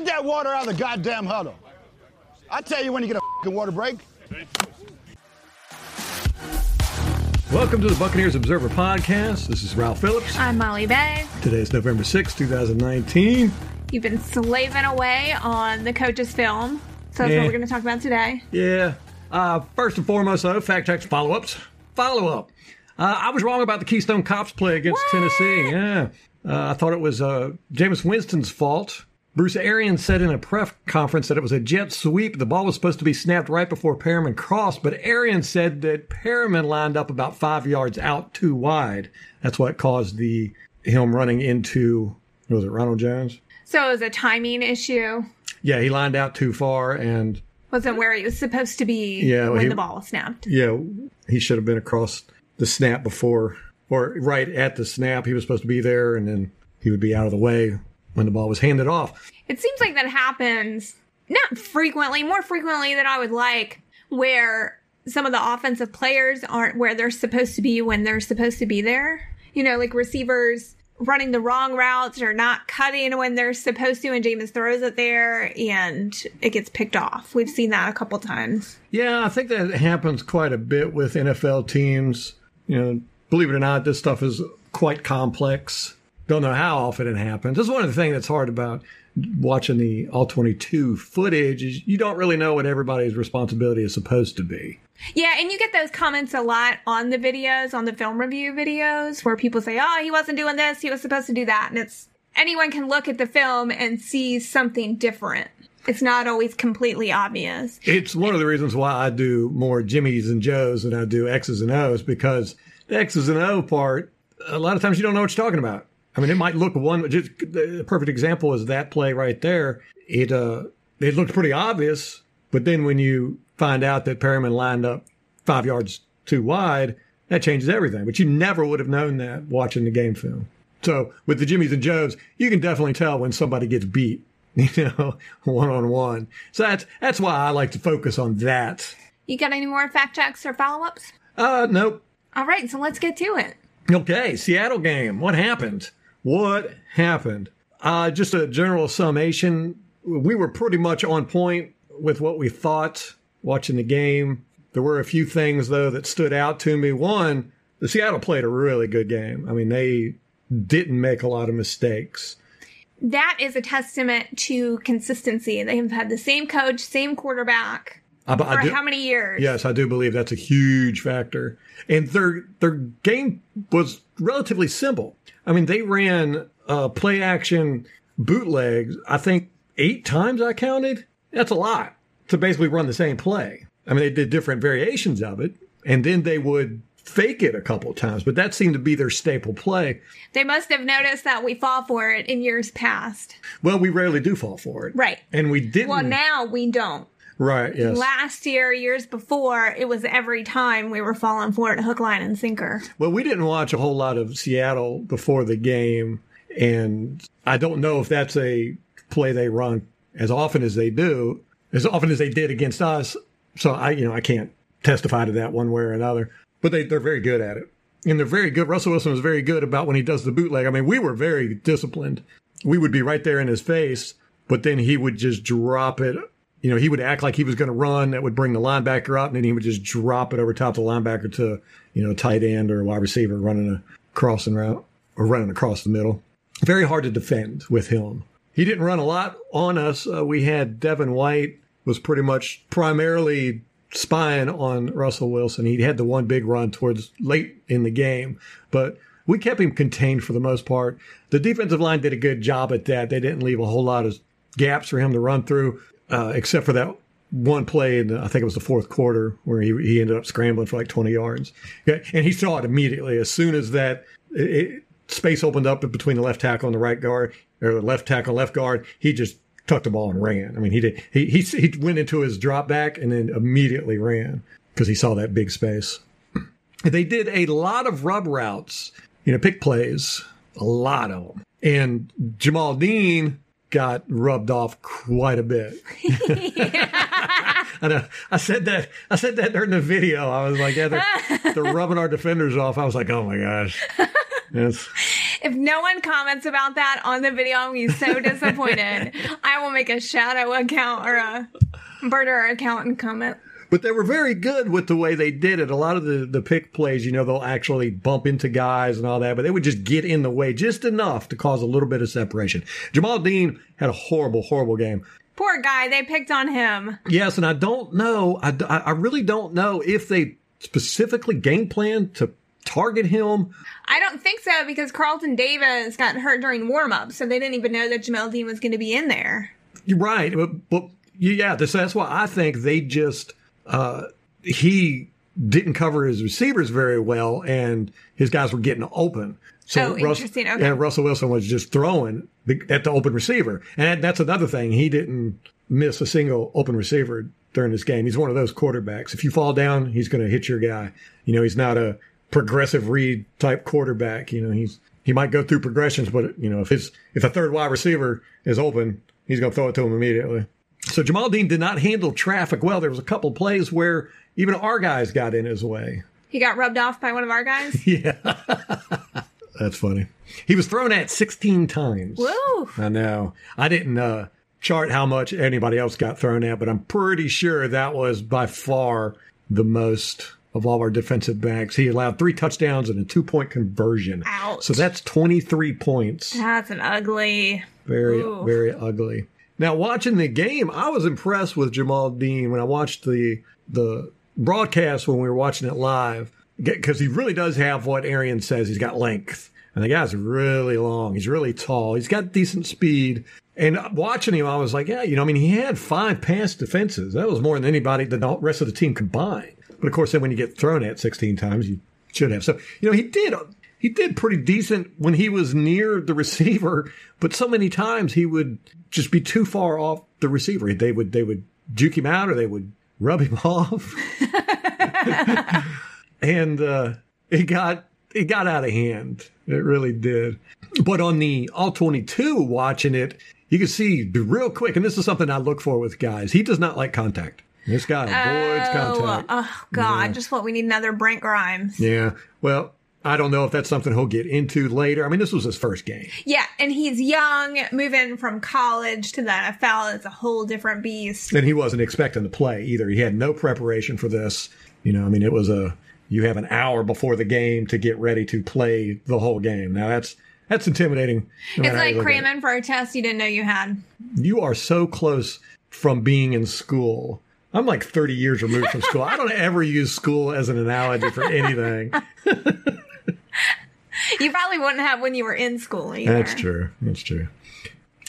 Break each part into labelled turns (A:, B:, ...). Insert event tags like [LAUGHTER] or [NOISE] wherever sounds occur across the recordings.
A: Get that water out of the goddamn huddle. I tell you when you get a fucking water break.
B: Welcome to the Buccaneers Observer Podcast. This is Ralph Phillips.
C: I'm Molly Bay.
B: Today is November 6, 2019.
C: You've been slaving away on the coach's film. So that's
B: Yeah.
C: what we're going to talk about today.
B: Yeah. Uh, first and foremost, though, fact checks, follow ups. Follow up. Uh, I was wrong about the Keystone Cops play against
C: What?
B: Tennessee. Yeah. Uh, I thought it was uh, Jameis Winston's fault. Bruce Arians said in a press conference that it was a jet sweep. The ball was supposed to be snapped right before Perriman crossed, but Arians said that Perriman lined up about five yards out too wide. That's what caused the him running into was it Ronald Jones?
C: So it was a timing issue.
B: Yeah, he lined out too far, and
C: Wasn't where he was supposed to be
B: Yeah,
C: when
B: he-
C: the ball was snapped.
B: yeah, he should have been across the snap before, or right at the snap. He was supposed to be there, and then he would be out of the way when the ball was handed off.
C: It seems like that happens not frequently, more frequently than I would like, where some of the offensive players aren't where they're supposed to be when they're supposed to be there. You know, like receivers running the wrong routes or not cutting when they're supposed to, and Jameis throws it there and it gets picked off. We've seen that a couple times.
B: Yeah, I think that happens quite a bit with NFL teams. You know, believe it or not, this stuff is quite complex. Don't know how often it happens. That's one of the things that's hard about watching the all 22 footage is you don't really know what everybody's responsibility is supposed to be.
C: Yeah, and you get those comments a lot on the videos, on the film review videos, where people say, "Oh, he wasn't doing this; he was supposed to do that," and it's anyone can look at the film and see something different. It's not always completely obvious.
B: It's one of the reasons why I do more Jimmys and Joes than I do X's and O's because the X's and O part, a lot of times you don't know what you're talking about. I mean, it might look one. Just the perfect example is that play right there. It uh, it looked pretty obvious, but then when you find out that Perriman lined up five yards too wide, that changes everything. But you never would have known that watching the game film. So with the Jimmys and Joes, you can definitely tell when somebody gets beat, [LAUGHS] you know, one on one. So that's that's why I like to focus on that.
C: You got any more fact checks or follow ups?
B: Uh, nope.
C: All right, so let's get to it.
B: Okay, Seattle game. What happened? What happened? Uh, just a general summation. We were pretty much on point with what we thought watching the game. There were a few things, though, that stood out to me. One, the Seattle played a really good game. I mean, they didn't make a lot of mistakes.
C: That is a testament to consistency. They have had the same coach, same quarterback
B: I,
C: for
B: I do-
C: how many years?
B: Yes, I do believe that's a huge factor. And their their game was relatively simple. I mean, they ran uh, play action bootlegs. I think eight times I counted. That's a lot to basically run the same play. I mean, they did different variations of it, and then they would fake it a couple of times. But that seemed to be their staple play.
C: They must have noticed that we fall for it in years past.
B: Well, we rarely do fall for it,
C: Right.
B: And we didn't.
C: Well, now we don't.
B: Right? Yes.
C: Last year, years before, it was every time we were falling for it, hook, line, and sinker.
B: Well, we didn't watch a whole lot of Seattle before the game, and I don't know if that's a play they run as often as they do, as often as they did against us. So I, you know, I can't testify to that one way or another. But they they're very good at it, and they're very good. Russell Wilson was very good about when he does the bootleg. I mean, we were very disciplined. We would be right there in his face, but then he would just drop it. You know, he would act like he was going to run. That would bring the linebacker up, and then he would just drop it over top of the linebacker to, you know, tight end or wide receiver running a crossing route or running across the middle. Very hard to defend with him. He didn't run a lot on us. Uh, we had Devin White was pretty much primarily spying on Russell Wilson. He had the one big run towards late in the game, but we kept him contained for the most part. The defensive line did a good job at that. They didn't leave a whole lot of gaps for him to run through, uh, except for that one play in I think it was the fourth quarter where he, he ended up scrambling for like 20 yards. Okay? And he saw it immediately. As soon as that it, it, space opened up between the left tackle and the right guard, or the left tackle left guard, he just tucked the ball and ran. I mean, he did, he, he, he went into his drop back and then immediately ran because he saw that big space. They did a lot of rub routes, you know, pick plays, a lot of them. And Jamel Dean got rubbed off quite a bit. [LAUGHS] I know. Uh, I said that. I said that during the video. I was like, yeah, they're, they're rubbing our defenders off. I was like, oh my gosh. Yes.
C: If no one comments about that on the video, I'm be so disappointed. [LAUGHS] I will make a shadow account or a birder account and comment.
B: But they were very good with the way they did it. A lot of the, the pick plays, you know, they'll actually bump into guys and all that, but they would just get in the way just enough to cause a little bit of separation. Jamel Dean had a horrible, horrible game.
C: Poor guy, they picked on him.
B: Yes, and I don't know. I, I really don't know if they specifically game plan to target him.
C: I don't think so because Carlton Davis got hurt during warm up, so they didn't even know that Jamel Dean was going to be in there.
B: You're right, but, but yeah, this, that's why I think they just uh, he didn't cover his receivers very well, and his guys were getting open.
C: So oh, interesting. okay.
B: And Russell Wilson was just throwing at the open receiver, and that's another thing. He didn't miss a single open receiver during this game. He's one of those quarterbacks. If you fall down, he's going to hit your guy. You know, he's not a progressive read type quarterback. You know, he's he might go through progressions, but you know, if his if a third wide receiver is open, he's going to throw it to him immediately. So Jamel Dean did not handle traffic well. There was a couple plays where even our guys got in his way.
C: He got rubbed off by one of our guys. [LAUGHS]
B: yeah, [LAUGHS] that's funny. He was thrown at 16 times.
C: Whoa.
B: I know. I didn't uh, chart how much anybody else got thrown at, but I'm pretty sure that was by far the most of all our defensive backs. He allowed three touchdowns and a two point conversion.
C: Ouch.
B: So that's 23 points.
C: That's an ugly.
B: Very, Ooh. very ugly. Now, watching the game, I was impressed with Jamel Dean when I watched the the broadcast when we were watching it live because he really does have what Arian says. He's got length, and the guy's really long. He's really tall. He's got decent speed. And watching him, I was like, yeah, you know, I mean, he had five pass defenses. That was more than anybody, the rest of the team combined. But of course, then when you get thrown at 16 times, you should have. So, you know, he did he did pretty decent when he was near the [LAUGHS] receiver, but so many times he would just be too far off the receiver. They would they would juke him out or they would rub him [LAUGHS] off. and uh, it got it got out of hand. It really did. But on the all 22 watching it, you can see real quick, and this is something I look for with guys. He does not like contact. This guy avoids
C: oh,
B: contact.
C: Oh God! Yeah. Just what we need another Brent Grimes.
B: Yeah. Well, I don't know if that's something he'll get into later. I mean, this was his first game.
C: Yeah, and he's young, moving from college to the NFL. It's a whole different beast.
B: And he wasn't expecting to play either. He had no preparation for this. You know, I mean, it was a you have an hour before the game to get ready to play the whole game. Now that's that's intimidating.
C: No it's like cramming for a test you didn't know you had.
B: You are so close from being in school. I'm like 30 years removed from school. I don't ever use school as an analogy for anything. [LAUGHS] [LAUGHS]
C: you probably wouldn't have when you were in school either.
B: That's true. That's true.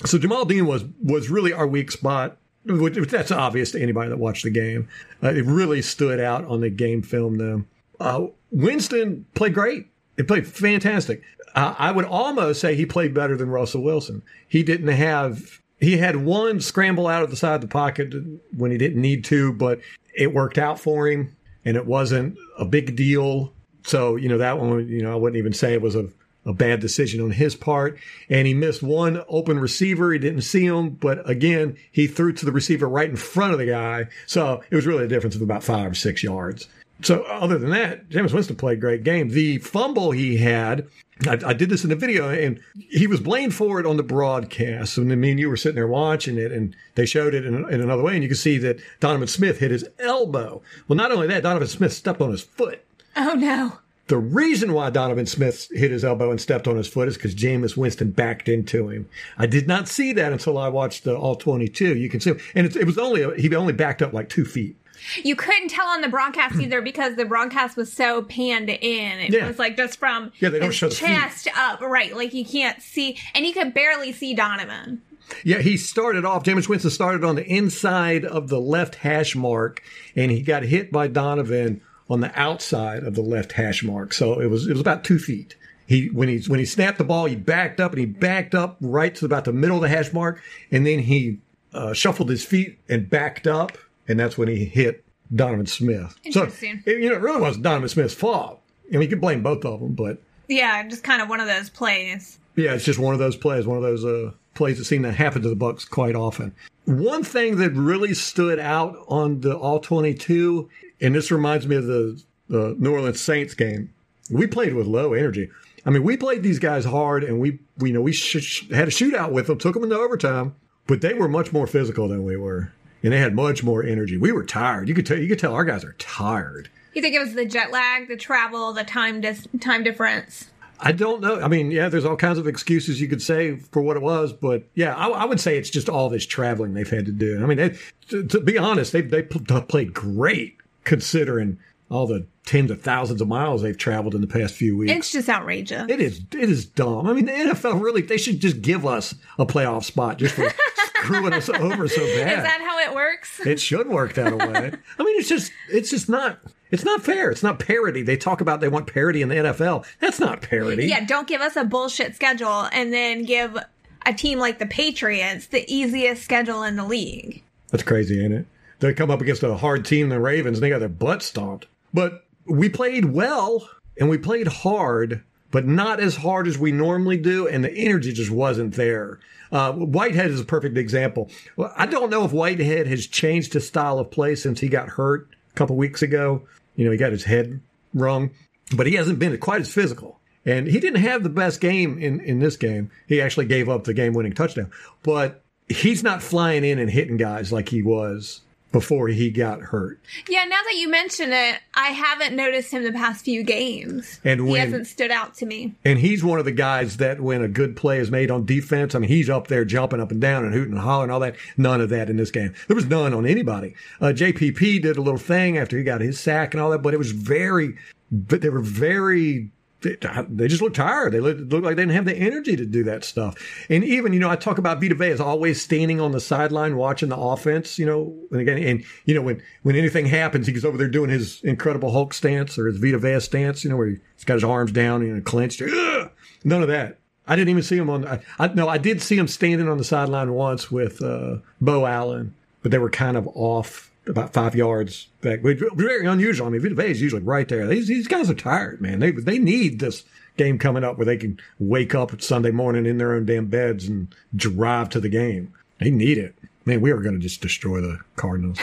B: So Jamel Dean was was really our weak spot. Which, that's obvious to anybody that watched the game. Uh, it really stood out on the game film, though. Uh, Winston played great. He played fantastic. Uh, I would almost say he played better than Russell Wilson. He didn't have. He had one scramble out of the side of the pocket when he didn't need to, but it worked out for him, and it wasn't a big deal. So, you know, that one, you know, I wouldn't even say it was a, a bad decision on his part. And he missed one open receiver. He didn't see him, but again, he threw to the receiver right in front of the guy. So it was really a difference of about five or six yards. So other than that, Jameis Winston played a great game. The fumble he had, I, I, did this in the video, and he was blamed for it on the broadcast. And I mean, you were sitting there watching it, and they showed it in, in another way, and you could see that Donovan Smith hit his elbow. Well, not only that, Donovan Smith stepped on his foot.
C: Oh no.
B: The reason why Donovan Smith hit his elbow and stepped on his foot is because Jameis Winston backed into him. I did not see that until I watched the All 22. You can see, and it, it was only, a, he only backed up like two feet.
C: You couldn't tell on the broadcast either because the broadcast was so panned in. It yeah. was like just from
B: yeah, they don't show the
C: chest up, right? Like you can't see, and you could barely see Donovan.
B: Yeah, he started off. Jameis Winston started on the inside of the left hash mark, and he got hit by Donovan on the outside of the left hash mark. So it was it was about two feet. He when he when he snapped the ball, he backed up and he backed up right to about the middle of the hash mark, and then he uh, shuffled his feet and backed up, and that's when he hit Donovan Smith.
C: Interesting.
B: So it, you know, it really was Donovan Smith's fault. I mean, you can blame both of them, but
C: yeah, just kind of one of those plays.
B: Yeah, it's just one of those plays, one of those uh, plays that seem to happen to the Bucks quite often. One thing that really stood out on the All 22 and this reminds me of the, the New Orleans Saints game. We played with low energy. I mean, we played these guys hard, and we, we you know we sh- sh- had a shootout with them, took them into overtime, but they were much more physical than we were, and they had much more energy. We were tired. You could tell. You could tell our guys are tired.
C: You think it was the jet lag, the travel, the time dis- time difference?
B: I don't know. I mean, yeah, there's all kinds of excuses you could say for what it was, but yeah, I, I would say it's just all this traveling they've had to do. I mean, they, to, to, be honest, they they played great considering all the tens of thousands of miles they've traveled in the past few weeks.
C: It's just outrageous.
B: It is. It is dumb. I mean, the NFL really they should just give us a playoff spot just for [LAUGHS] screwing us over so bad.
C: Is that how it works?
B: It should work that way. [LAUGHS] I mean, it's just it's just not it's not fair. It's not parity. They talk about they want parity in the NFL. That's not parity.
C: Yeah, don't give us a bullshit schedule and then give a team like the Patriots the easiest schedule in the league.
B: That's crazy, ain't it? They come up against a hard team, the Ravens, and they got their butt stomped. But we played well and we played hard, but not as hard as we normally do, and the energy just wasn't there. Uh, Whitehead is a perfect example. I don't know if Whitehead has changed his style of play since he got hurt a couple weeks ago. You know, he got his head wrong, but he hasn't been quite as physical. And he didn't have the best game in, in this game. He actually gave up the game winning touchdown, but he's not flying in and hitting guys like he was before he got hurt.
C: Yeah, now that you mention it, I haven't noticed him the past few games.
B: And when,
C: he hasn't stood out to me.
B: And he's one of the guys that when a good play is made on defense, I mean, he's up there jumping up and down and hooting and hollering and all that. None of that in this game. There was none on anybody. Uh, JPP did a little thing after he got his sack and all that, but it was very, but they were very they just look tired. They look, like they didn't have the energy to do that stuff. And even, you know, I talk about Vita Vea always standing on the sideline watching the offense, you know, and again, and, you know, when, when anything happens, he goes over there doing his incredible Hulk stance or his Vita Vea stance, you know, where he's got his arms down, know, clenched. Ugh! None of that. I didn't even see him on, I, I, no, I did see him standing on the sideline once with, uh, Beau Allen, but they were kind of off about five yards back. Very unusual. I mean, Vita Vea is usually right there. These, these guys are tired, man. They they need this game coming up where they can wake up Sunday morning in their own damn beds and drive to the game. They need it. Man, we are going to just destroy the Cardinals.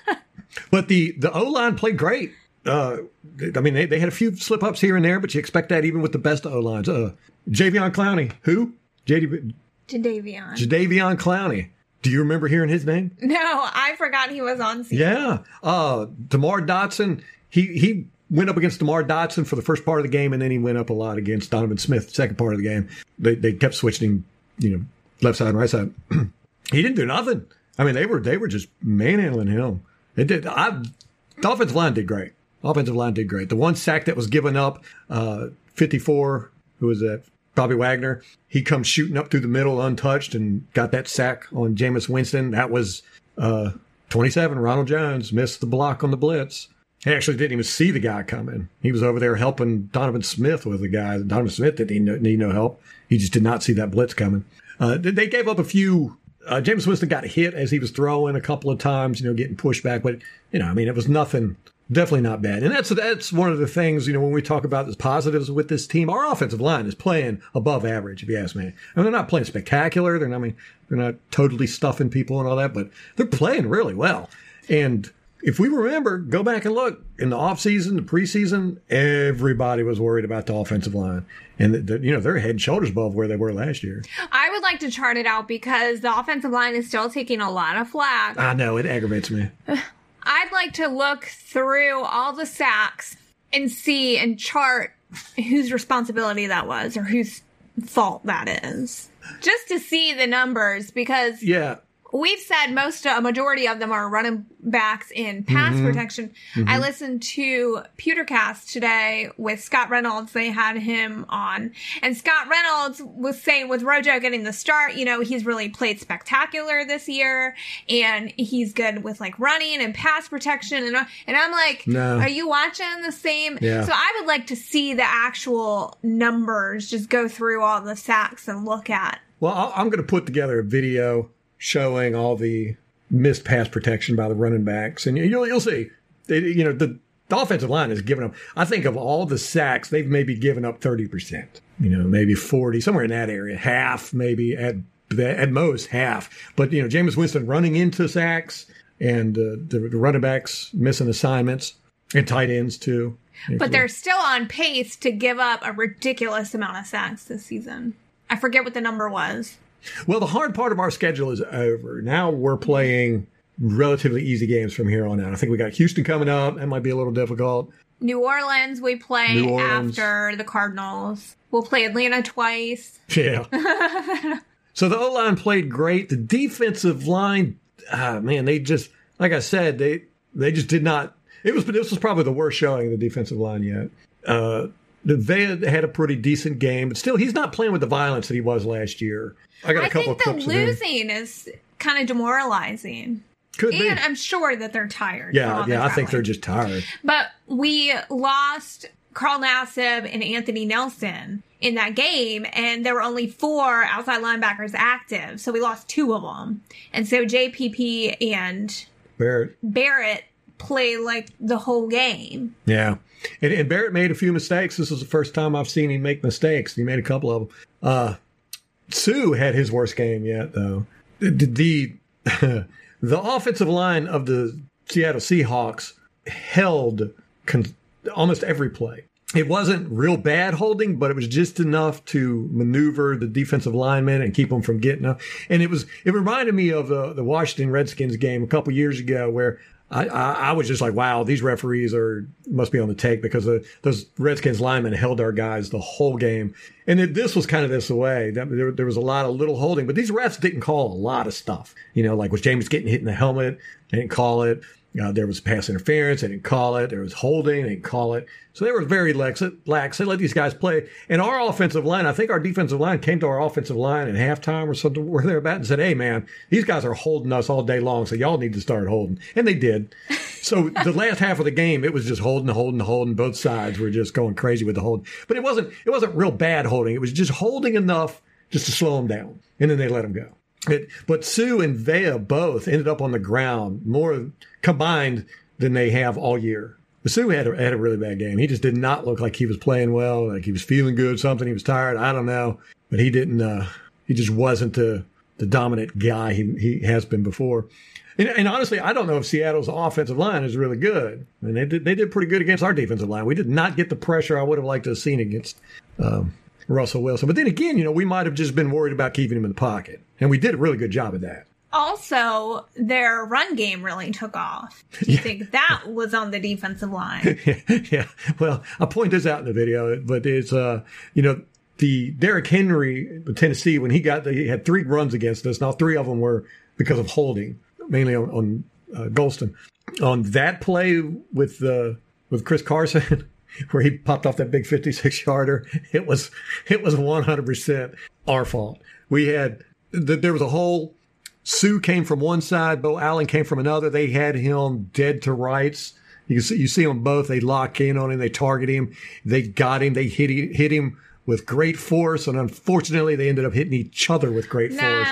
B: [LAUGHS] but the the O line played great. Uh, I mean, they, they had a few slip ups here and there, but you expect that even with the best O lines. Uh, Javion Clowney, who? JD,
C: Jadeveon.
B: Jadeveon Clowney. Do you remember hearing his name? [LAUGHS]
C: No, I forgot he was on. Season.
B: Yeah, uh, Demar Dotson. He he went up against Demar Dotson for the first part of the game, and then he went up a lot against Donovan Smith second part of the game. They they kept switching, you know, left side and right side. [CLEARS THROAT] he didn't do nothing. I mean, they were they were just manhandling him. It did. I the offensive line did great. Offensive line did great. The one sack that was given up, uh, fifty four. Who was that? Bobby Wagner, he comes shooting up through the middle untouched and got that sack on Jameis Winston. That was uh, 27. Ronald Jones missed the block on the blitz. He actually didn't even see the guy coming. He was over there helping Donovan Smith with the guy. Donovan Smith didn't need no help. He just did not see that blitz coming. Uh, they gave up a few. Uh, Jameis Winston got hit as he was throwing a couple of times, you know, getting pushed back. But, you know, I mean, it was nothing definitely not bad. And that's that's one of the things, you know, when we talk about the positives with this team, our offensive line is playing above average, if you ask me. I mean, they're not playing spectacular. They're not, I mean, they're not totally stuffing people and all that, but they're playing really well. And if we remember, go back and look in the offseason, the preseason, everybody was worried about the offensive line. And, the, the, you know, they're head and shoulders above where they were last year.
C: I would like to chart it out because the offensive line is still taking a lot of flack.
B: I know, it aggravates me. [LAUGHS]
C: I'd like to look through all the sacks and see and chart whose responsibility that was or whose fault that is. Just to see the numbers because
B: yeah
C: we've said most a majority of them are running backs in pass mm-hmm. protection. Mm-hmm. I listened to Pewtercast today with Scott Reynolds. They had him on, and Scott Reynolds was saying with Rojo getting the start, you know, he's really played spectacular this year, and he's good with like running and pass protection. And and I'm like,
B: no.
C: are you watching the same?
B: Yeah.
C: So I would like to see the actual numbers, just go through all the sacks and look at.
B: Well, I'm going to put together a video showing all the missed pass protection by the running backs, and you'll you'll see. They, you know the, the offensive line has given up. I think of all the sacks, they've maybe given up thirty percent. You know, maybe forty, somewhere in that area, half maybe at at most half. But you know, Jameis Winston running into sacks and uh, the, the running backs missing assignments and tight ends too.
C: But they're still on pace to give up a ridiculous amount of sacks this season. I forget what the number was.
B: Well, the hard part of our schedule is over. Now we're playing relatively easy games from here on out. I think we got Houston coming up. That might be a little difficult.
C: New Orleans, we play
B: Orleans.
C: after the Cardinals. We'll play Atlanta twice.
B: Yeah. [LAUGHS] so the O line played great. The defensive line, ah, man, they just like I said, they they just did not. It was this was probably the worst showing of the defensive line yet. Uh, they had a pretty decent game, but still, he's not playing with the violence that he was last year. I got a
C: I
B: couple
C: think
B: of
C: the
B: clips of
C: losing is kind of demoralizing.
B: Could be.
C: And I'm sure that they're tired.
B: Yeah, yeah,
C: the
B: I think they're just tired.
C: But we lost Carl Nassib and Anthony Nelson in that game, and there were only four outside linebackers active, so we lost two of them. And so JPP and
B: Barrett.
C: Barrett play like the whole game.
B: Yeah. And, and Barrett made a few mistakes. This is the first time I've seen him make mistakes. He made a couple of them. Uh, Suh had his worst game yet, though. The, the, [LAUGHS] the offensive line of the Seattle Seahawks held con- almost every play. It wasn't real bad holding, but it was just enough to maneuver the defensive linemen and keep them from getting up. And it was it reminded me of the, the Washington Redskins game a couple years ago where I, I, I was just like, wow, these referees are must be on the take because the, those Redskins linemen held our guys the whole game. And it, this was kind of this way. That, there, there was a lot of little holding, but these refs didn't call a lot of stuff. You know, like was Jameis getting hit in the helmet? They didn't call it. Uh, there was pass interference. They didn't call it. There was holding. They didn't call it. So they were very lax. lax. They let these guys play. And our offensive line, I think our defensive line came to our offensive line at halftime or something where they're about and said, hey, man, these guys are holding us all day long. So y'all need to start holding. And they did. [LAUGHS] So the last half of the game, it was just holding, holding, holding. Both sides were just going crazy with the hold. But it wasn't, it wasn't real bad holding. It was just holding enough just to slow them down. And then they let them go. It, but Suh and Vea both ended up on the ground more combined than they have all year. But Suh had a, had a really bad game. He just did not look like he was playing well, like he was feeling good, something. He was tired. I don't know. But he didn't, uh, he just wasn't the, the dominant guy he, he has been before. And, and honestly, I don't know if Seattle's offensive line is really good. I mean, they did, they did pretty good against our defensive line. We did not get the pressure I would have liked to have seen against um, Russell Wilson. But then again, you know, we might have just been worried about keeping him in the pocket. And we did a really good job of that.
C: Also, their run game really took off. Do you think that was on the defensive line? [LAUGHS]
B: yeah. Well, I point this out in the video, but it's, uh, you know, the Derrick Henry, Tennessee, when he got, the, he had three runs against us. Now, three of them were because of holding, mainly on, on uh, Golston. On that play with, uh, with Chris Carson, [LAUGHS] where he popped off that big 56 yarder, it was, it was 100% our fault. We had, th- there was a whole, Suh came from one side, Beau Allen came from another. They had him dead to rights. You see, you see them both. They lock in on him. They target him. They got him. They hit him, hit him with great force. And unfortunately, they ended up hitting each other with great
C: No.
B: force,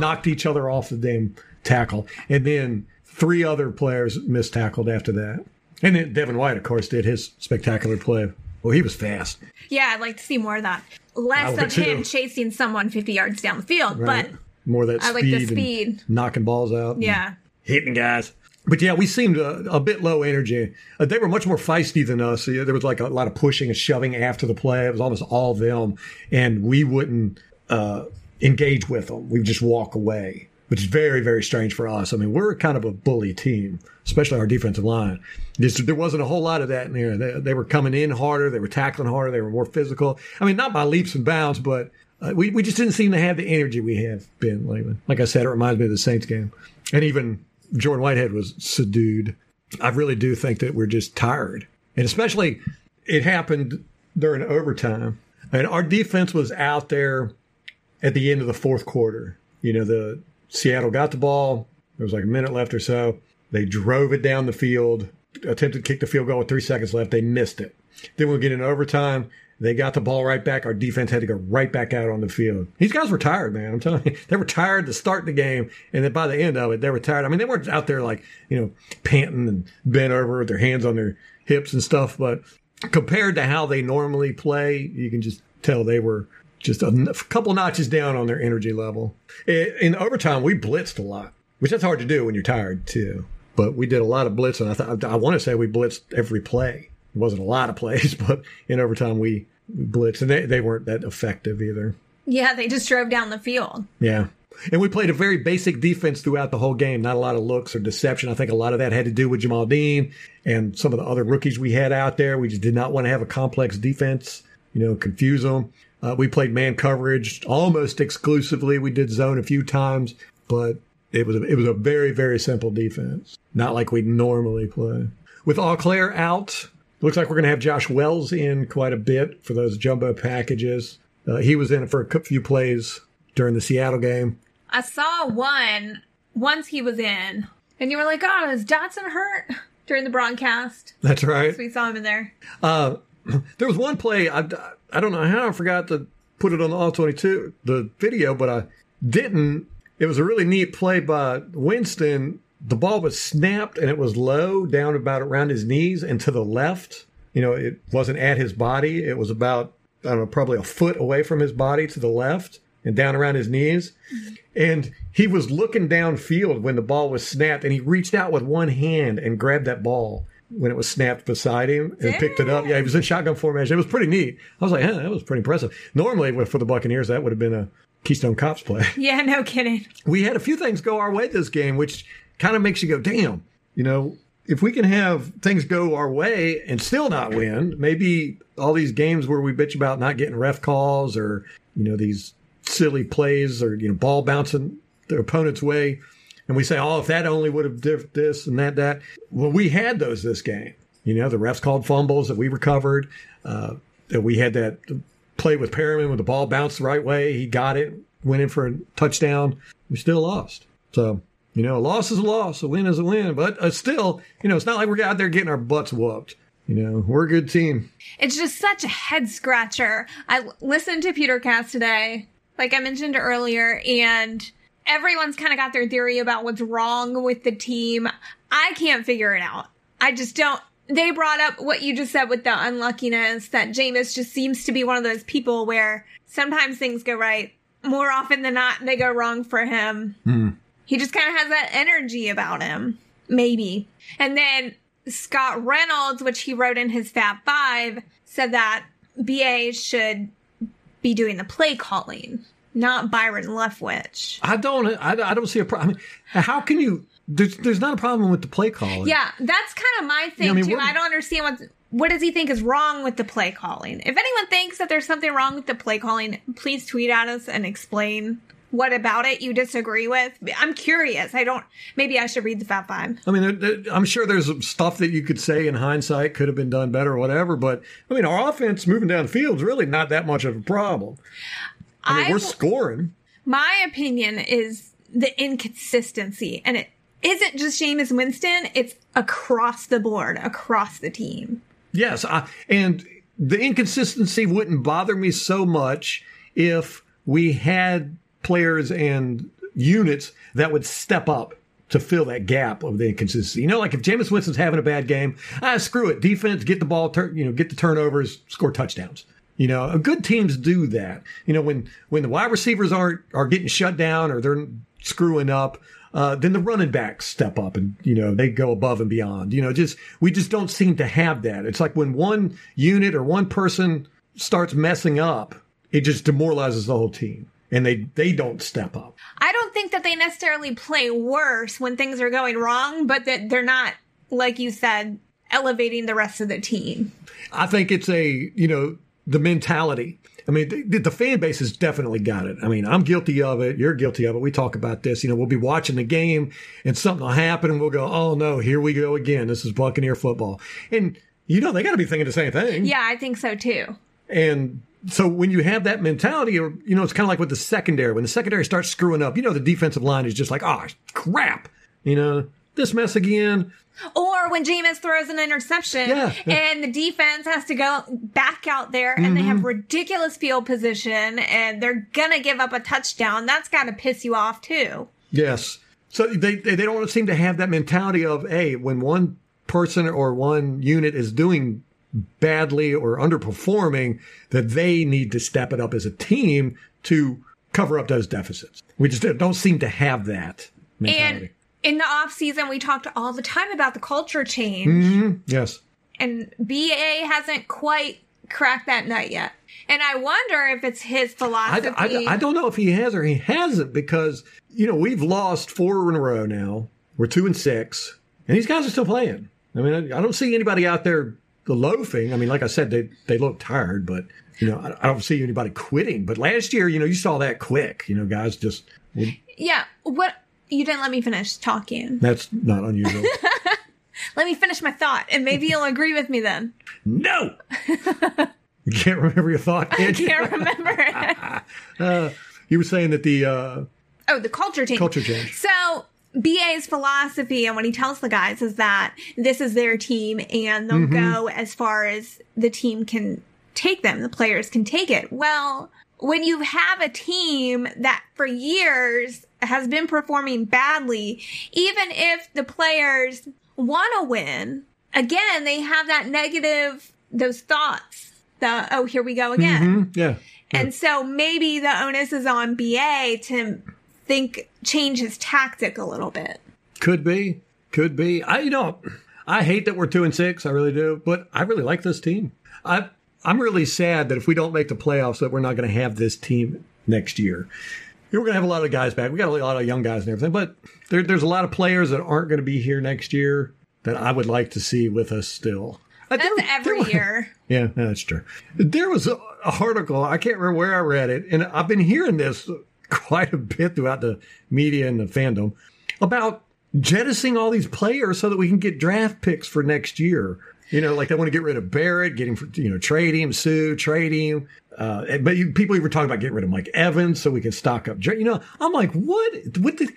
B: knocked each other off the damn tackle. And then three other players missed tackled after that. And then Devin White, of course, did his spectacular play. Well, he was fast.
C: Yeah, I'd like to see more of that. Less of him
B: too.
C: chasing someone 50 yards down the field,
B: Right?
C: but
B: More of that
C: I
B: speed,
C: like the speed.
B: knocking balls out.
C: yeah.
B: hitting guys. But yeah, we seemed a, a bit low energy. Uh, they were much more feisty than us. Yeah, There was like a lot of pushing and shoving after the play. It was almost all them, and we wouldn't uh, engage with them. We would just walk away, which is very, very strange for us. I mean, we're kind of a bully team, especially our defensive line. Just, there wasn't a whole lot of that in there. They, they were coming in harder. They were tackling harder. They were more physical. I mean, not by leaps and bounds, but uh, we, we just didn't seem to have the energy we have been lately. Like I said, it reminds me of the Saints game. And even Jordan Whitehead was subdued. I really do think that we're just tired. And especially it happened during overtime. And our defense was out there at the end of the fourth quarter. You know, the Seattle got the ball. There was like a minute left or so. They drove it down the field, attempted to kick the field goal with three seconds left. They missed it. Then we get in overtime. They got the ball right back. Our defense had to go right back out on the field. These guys were tired, man. I'm telling you, [LAUGHS] they were tired to start the game, and then by the end of it, they were tired. I mean, they weren't out there like you know panting and bent over with their hands on their hips and stuff, but compared to how they normally play, you can just tell they were just a couple notches down on their energy level. In overtime, we blitzed a lot, which that's hard to do when you're tired too. But we did a lot of blitzing. I, th- I want to say we blitzed every play. It wasn't a lot of plays, [LAUGHS] but in overtime we, we blitzed, and they, they weren't that effective either.
C: Yeah, they just drove down the field.
B: Yeah. And we played a very basic defense throughout the whole game. Not a lot of looks or deception. I think a lot of that had to do with Jamel Dean and some of the other rookies we had out there. We just did not want to have a complex defense, you know, confuse them. Uh, we played man coverage almost exclusively. We did zone a few times, but it was a, it was a very very simple defense, not like we normally play. With Auclair out, looks like we're going to have Josh Wells in quite a bit for those jumbo packages. Uh, he was in for a few plays during the Seattle game.
C: I saw one once he was in, and you were like, "Oh, is Dotson hurt?" During the broadcast,
B: That's right.
C: so we saw him in there.
B: Uh, [CLEARS THROAT] there was one play I, I don't know how I forgot to put it on the all 22 the video but I didn't. It was a really neat play by Winston. The ball was snapped and it was low down about around his knees and to the left. You know it wasn't at his body. It was about I don't know probably a foot away from his body to the left and down around his knees. And he was looking downfield when the ball was snapped and he reached out with one hand and grabbed that ball when it was snapped beside him and picked it up. Yeah, he was in shotgun formation. It was pretty neat. I was like, huh, that was pretty impressive. Normally, for the Buccaneers, that would have been a Keystone Cops play. [LAUGHS]
C: Yeah, no kidding.
B: We had a few things go our way this game, which kind of makes you go, damn, you know, if we can have things go our way and still not win, maybe all these games where we bitch about not getting ref calls or, you know, these silly plays or, you know, ball bouncing their opponent's way. And we say, oh, if that only would have did this and that, that. Well, we had those this game. You know, the refs called fumbles that we recovered. Uh, that we had that play with Perriman with the ball bounced the right way. He got it, went in for a touchdown. We still lost. So, you know, a loss is a loss, a win is a win. But uh, still, you know, it's not like we're out there getting our butts whooped. You know, we're a good team.
C: It's just such a head scratcher. I listened to Pewtercast today, like I mentioned earlier, and everyone's kind of got their theory about what's wrong with the team. I can't figure it out. I just don't. They brought up what you just said with the unluckiness that Jameis just seems to be one of those people where sometimes things go right. More often than not, they go wrong for him. Hmm. He just kind of has that energy about him. Maybe. And then Scott Reynolds, which he wrote in his Fab Five, said that BA should be doing the play calling, not Byron Leftwich.
B: I don't. I, I don't see a problem. I mean, how can you? There's there's not a problem with the play calling.
C: Yeah, that's kind of my thing
B: Yeah, I mean,
C: too. I don't understand what what does he think is wrong with the play calling. If anyone thinks that there's something wrong with the play calling, please tweet at us and explain what about it you disagree with. I'm curious. I don't. Maybe I should read the Fab Five.
B: I mean, there, there- I'm sure there's stuff that you could say in hindsight could have been done better or whatever, but I mean, our offense moving down the field is really not that much of a problem. I mean,
C: I
B: we're scoring.
C: My opinion is the inconsistency, and it isn't just Jameis Winston. It's across the board, across the team.
B: Yes, I, and the inconsistency wouldn't bother me so much if we had players and units that would step up to fill that gap of the inconsistency. You know, like if Jameis Winston's having a bad game, ah, screw it. Defense, get the ball, tur- you know, get the turnovers, score touchdowns. You know, good teams do that. You know, when when the wide receivers aren't are getting shut down or they're screwing up, uh, then the running backs step up and you know they go above and beyond. You know, just we just don't seem to have that. It's like when one unit or one person starts messing up, it just demoralizes the whole team, and they they don't step up.
C: I don't think that they necessarily play worse when things are going wrong, but that they're not, like you said, elevating the rest of the team.
B: I think it's a you know the mentality. I mean, the, the fan base has definitely got it. I mean, I'm guilty of it. You're guilty of it. We talk about this. You know, we'll be watching the game and something will happen and we'll go, oh no, here we go again. This is Buccaneer football. And, you know, they got to be thinking the same thing.
C: Yeah, I think so too.
B: And so when you have that mentality, or, you know, it's kind of like with the secondary. When the secondary starts screwing up, you know, the defensive line is just like, oh, crap. You know, this mess again.
C: Or when Jameis throws an interception
B: Yeah,
C: and the defense has to go back out there and they have mm-hmm. ridiculous field position and they're gonna give up a touchdown, that's gotta piss you off too.
B: Yes. So they, they they don't seem to have that mentality of, hey, when one person or one unit is doing badly or underperforming, that they need to step it up as a team to cover up those deficits. We just don't seem to have that mentality.
C: And in the off season, we talked all the time about the culture change. Mm-hmm.
B: yes.
C: and BA hasn't quite cracked that nut yet. And I wonder if it's his
B: I,
C: philosophy.
B: I, I don't know if he has or he hasn't because you know we've lost four in a row now. We're two and six, and these guys are still playing. I mean, I, I don't see anybody out there loafing. I mean, like I said, they they look tired, but you know, I, I don't see anybody quitting. But last year, you know, you saw that quick. You know, guys just would,
C: yeah. What? You didn't let me finish talking.
B: that's not unusual. [LAUGHS]
C: Let me finish my thought, and maybe you'll agree with me then.
B: no, you can't remember your thought.
C: I
B: Can you?
C: can't remember it. [LAUGHS]
B: you were saying that the uh,
C: Oh, the culture change.
B: culture change.
C: So BA's philosophy and what he tells the guys is that this is their team and they'll go as far as the team can take them. The players can take it. Well, when you have a team that for years has been performing badly, even if the players want to win, again, they have that negative, those thoughts. The, oh, here we go mm-hmm. again.
B: Yeah.
C: And so maybe the onus is on BA to think, change his tactic a little bit.
B: Could be. Could be. I you know, I hate that we're two and six. I really do. But I really like this team. I I'm really sad that if we don't make the playoffs, that we're not going to have this team next year. We're going to have a lot of guys back. We got a lot of young guys and everything, but there, there's a lot of players that aren't going to be here next year that I would like to see with us still. Uh,
C: That's
B: there-
C: every
B: there-
C: year. [LAUGHS]
B: yeah, that's true. There was a, a article, I can't remember where I read it, and I've been hearing this [LAUGHS] quite a bit throughout the media and the fandom about jettisoning all these players so that we can get draft picks for next year. You know, like they want to get rid of Barrett, get him, for, you know, trade him, Suh, trade him. Uh, but you, people even talking about getting rid of Mike Evans so we can stock up. You know, I'm like, what? What the?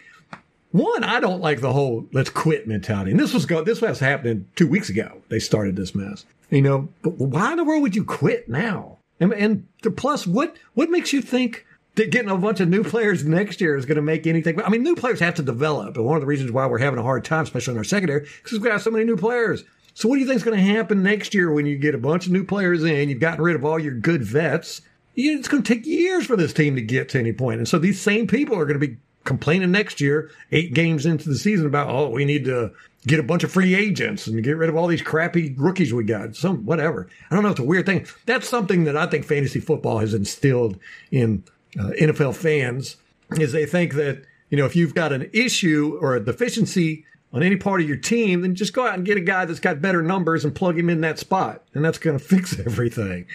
B: One, I don't like the whole let's quit mentality. And this was go this was happening two weeks ago. They started this mess. You know, but why in the world would you quit now? And, and plus, what what makes you think that getting a bunch of new players next year is going to make anything? I mean, new players have to develop, and one of the reasons why we're having a hard time, especially in our secondary, is because we've got so many new players. So, what do you think is going to happen next year when you get a bunch of new players in? You've gotten rid of all your good vets. It's going to take years for this team to get to any point. And so these same people are going to be complaining next year, eight games into the season, about, oh, we need to get a bunch of free agents and get rid of all these crappy rookies we got. Some, whatever. I don't know. It's a weird thing. That's something that I think fantasy football has instilled in uh, NFL fans is they think that, you know, if you've got an issue or a deficiency on any part of your team, then just go out and get a guy that's got better numbers and plug him in that spot. And that's going [LAUGHS] to fix everything.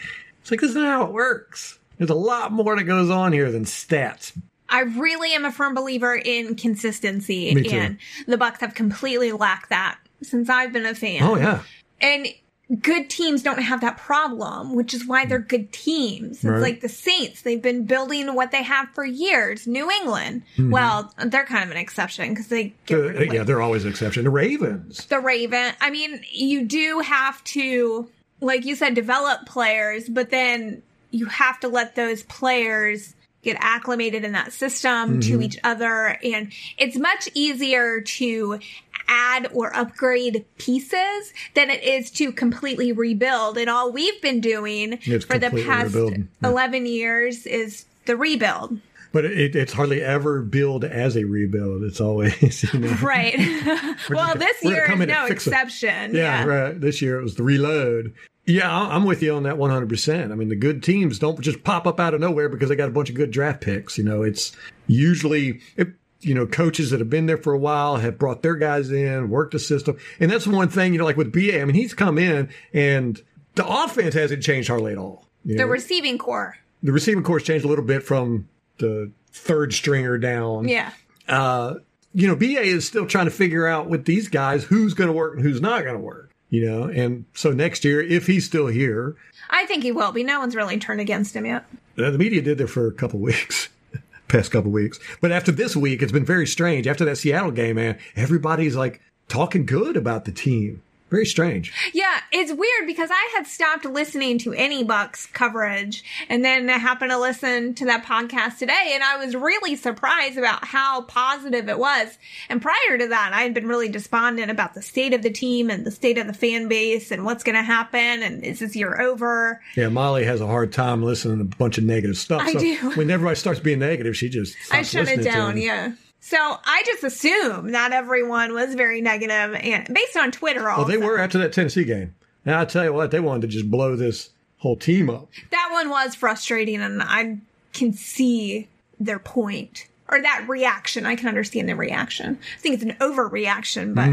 B: It's like, this is how it works. There's a lot more that goes on here than stats.
C: I really am a firm believer in consistency, and the Bucks have completely lacked that since I've been a fan.
B: Oh, yeah.
C: And good teams don't have that problem, which is why they're good teams. It's
B: Right.
C: like the Saints. They've been building what they have for years. New England. Well, they're kind of an exception because they get
B: Mm-hmm. Uh, yeah, they're always an exception. The Ravens.
C: the Raven. I mean, you do have to, like you said, develop players, but then you have to let those players get acclimated in that system to each other. And it's much easier to add or upgrade pieces than it is to completely rebuild. And all we've been doing
B: It's
C: for the past
B: rebuilding. Yeah.
C: 11 years is the rebuild.
B: But it, it's hardly ever billed as a rebuild. It's always, [LAUGHS] you know.
C: Right. [LAUGHS] well, this year is no exception.
B: Yeah, right. This year it was the reload. Yeah, I'm with you on that 100%. I mean, the good teams don't just pop up out of nowhere because they got a bunch of good draft picks. You know, it's usually, it, you know, coaches that have been there for a while have brought their guys in, worked the system. And that's one thing, you know, like with BA, I mean, he's come in and the offense hasn't changed hardly at all. You
C: The
B: know,
C: receiving corps.
B: the receiving course changed a little bit from the third stringer down
C: Yeah.
B: you know, BA is still trying to figure out with these guys who's going to work and who's not going to work. You know, and so next year, if he's still here,
C: I think he will be. No one's really turned against him yet.
B: uh, the media did there for a couple [LAUGHS] weeks, past couple weeks. But after this week, it's been very strange. After that Seattle game, man, everybody's like talking good about the team. Very strange.
C: Yeah, it's weird because I had stopped listening to any Bucks coverage and then I happened to listen to that podcast today and I was really surprised about how positive it was. And prior to that, I had been really despondent about the state of the team and the state of the fan base and what's going to happen and is this year over?
B: Yeah, Molly has a hard time listening to a bunch of negative stuff.
C: I
B: so
C: do.
B: when everybody starts being negative, she just
C: I shut it down, yeah. So I just assume not everyone was very negative and based on Twitter also.
B: Well, they were after that Tennessee game. And I tell you what, they wanted to just blow this whole team up.
C: That one was frustrating, and I can see their point or that reaction. I can understand the reaction. I think it's an overreaction, but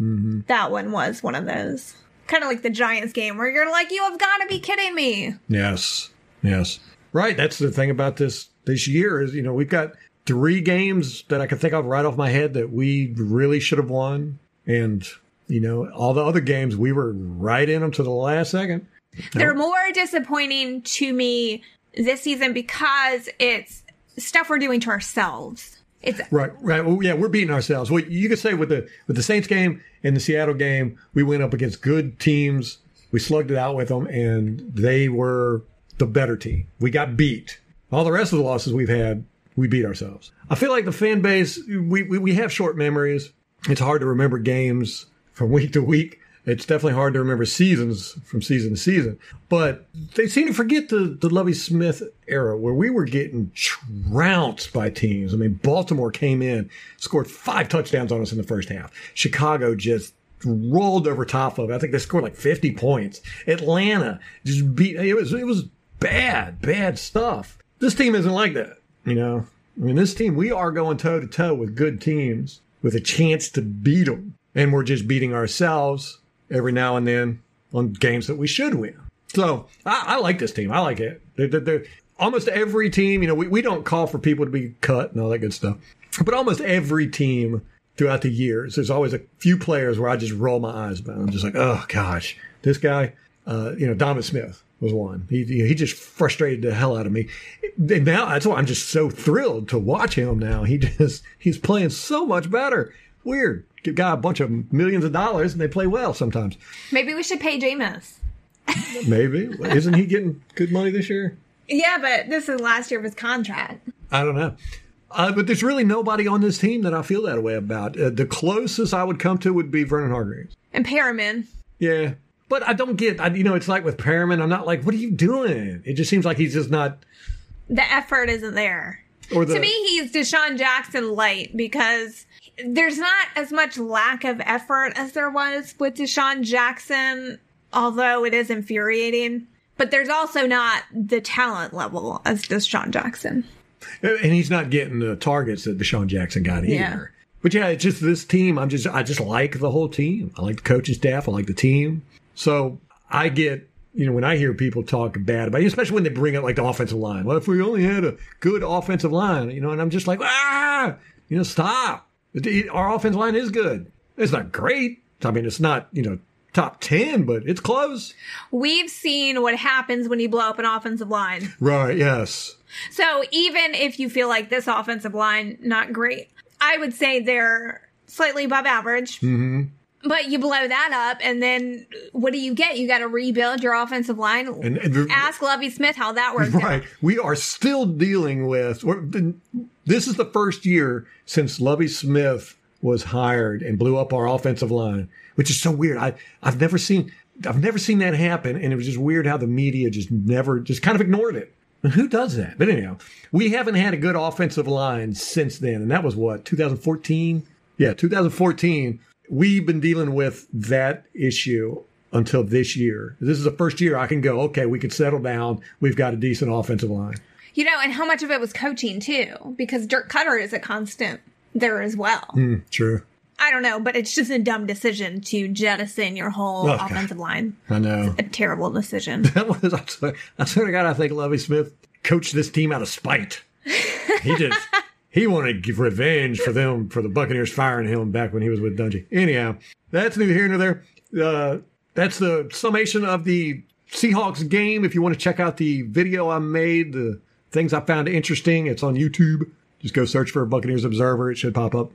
B: Mm-hmm.
C: that one was one of those. Kind of like the Giants game where you're like, you have got to be kidding me.
B: Yes. Yes. Right. That's the thing about this this year is, you know, we've got three games that I can think of right off my head that we really should have won. And, you know, all the other games we were right in them to the last second.
C: They're more disappointing to me this season because it's stuff we're doing to ourselves. It's
B: Right, right. Well, yeah, we're beating ourselves. Well, you could say with the with the Saints game and the Seattle game, we went up against good teams. We slugged it out with them, and they were the better team. We got beat. All the rest of the losses we've had, we beat ourselves. I feel like the fan base, we we, we have short memories. It's hard to remember games from [LAUGHS] week to week. It's definitely hard to remember seasons from season to season. But they seem to forget the, the Lovie Smith era where we were getting trounced by teams. I mean, Baltimore came in, scored five touchdowns on us in the first half. Chicago just rolled over top of it. I think they scored like 50 points. Atlanta just beat, it was, it was bad, bad stuff. This team isn't like that, you know? I mean, this team, we are going toe to toe with good teams with a chance to beat them. And we're just beating ourselves every now and then on games that we should win. So I, I like this team. I like it. They're, they're, almost every team, you know, we, we don't call for people to be cut and all that good stuff, but almost every team throughout the years, there's always a few players where I just roll my eyes about. I'm just like, oh gosh, this guy, uh, you know, Donovan Smith was one. He he just frustrated the hell out of me. And now that's why I'm just so thrilled to watch him. Now he [LAUGHS] just he's playing so much better. Weird. Give guy a bunch of millions of dollars and they play well sometimes.
C: maybe we should pay Jameis. [LAUGHS]
B: Maybe isn't he getting good money this year?
C: Yeah, but this is last year of his contract.
B: I don't know. Uh, but there's really nobody on this team that I feel that way about. Uh, the closest I would come to would be Vernon Hargreaves.
C: And Perriman.
B: Yeah. But I don't get, I, you know, it's like with Perriman, I'm not like, what are you doing? It just seems like he's just not,
C: The effort isn't there.
B: or the,
C: to me, he's DeSean Jackson light because there's not as much lack of effort as there was with DeSean Jackson, although it is infuriating. But there's also not the talent level as DeSean Jackson.
B: and he's not getting the targets that DeSean Jackson got either.
C: Yeah.
B: But yeah, it's just this team. I'm just, I just like the whole team. I like the coaching staff. I like the team. So I get, you know, when I hear people talk bad about, especially when they bring up like the offensive line. Well, if we only had a good offensive line, you know, and I'm just like, ah, you know, stop. Our offensive line is good. It's not great. I mean, it's not, you know, top 10, but it's close.
C: We've seen what happens when you blow up an offensive line.
B: Right. Yes.
C: So even if you feel like this offensive line not great, I would say they're slightly above average. Mm-hmm. But you blow that up, and then what do you get? You got to rebuild your offensive line.
B: And, and
C: Ask Lovie Smith how that works.
B: Right. We are still dealing with. This is the first year since Lovie Smith was hired and blew up our offensive line, which is so weird. I I've never seen I've never seen that happen, and it was just weird how the media just never just kind of ignored it. And who does that? But anyhow, we haven't had a good offensive line since then, and that was what 2014. Yeah, 2014. We've been dealing with that issue until this year. This is the first year I can go, okay, we can settle down. We've got a decent offensive line.
C: You know, and how much of it was coaching too? Because Dirk Koetter is a constant there as well.
B: Mm, true.
C: I don't know, but it's just a dumb decision to jettison your whole
B: Oh, God.
C: offensive line.
B: I know.
C: It's A terrible decision. [LAUGHS]
B: That was, I swear, I swear to God, I think Lovie Smith coached this team out of spite. He just, he wanted to give revenge for them, for the Buccaneers firing him back when he was with Dungy. Anyhow, that's neither here nor there. Uh, that's the summation of the Seahawks game. If you want to check out the video I made, the things I found interesting, it's on YouTube. Just go search for Buccaneers Observer. It should pop up.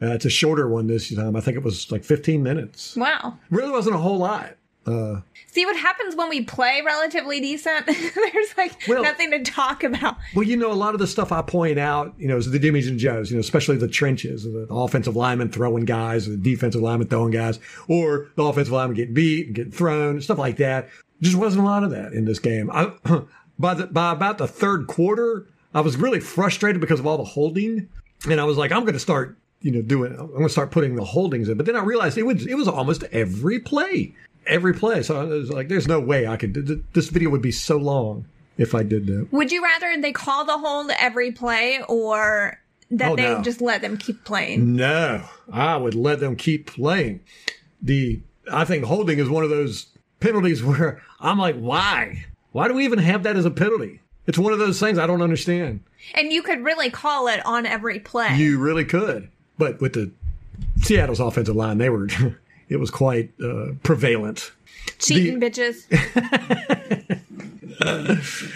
B: Uh, it's a shorter one this time. I think it was like 15 minutes.
C: wow.
B: Really wasn't a whole lot. Uh,
C: See what happens when we play relatively decent? [LAUGHS] There's like
B: Well-
C: nothing to talk about.
B: Well, you know, a lot of the stuff I point out, you know, is the Jimmys and Joes, you know, especially the trenches, the offensive lineman throwing guys, the defensive lineman throwing guys, or the offensive lineman getting beat and getting thrown, stuff like that. Just wasn't a lot of that in this game. I, [CLEARS THROAT] by the, by about the third quarter, I was really frustrated because of all the holding, and I was like, I'm going to start, you know, doing, I'm going to start putting the holdings in. But then I realized it was, it was almost every play. Every play. So I was like, there's no way I could. This video would be so long if I did that.
C: Would you rather they call the hold every play or that
B: Oh,
C: they
B: no.
C: just let them keep playing?
B: No, I would let them keep playing. The I think holding is one of those penalties [LAUGHS] where I'm like, why? Why do we even have that as a penalty? It's one of those things I don't understand.
C: And you could really call it on every play.
B: You really could, but with the Seattle's offensive line, they were [LAUGHS] it was quite uh, prevalent.
C: Cheating bitches. [LAUGHS]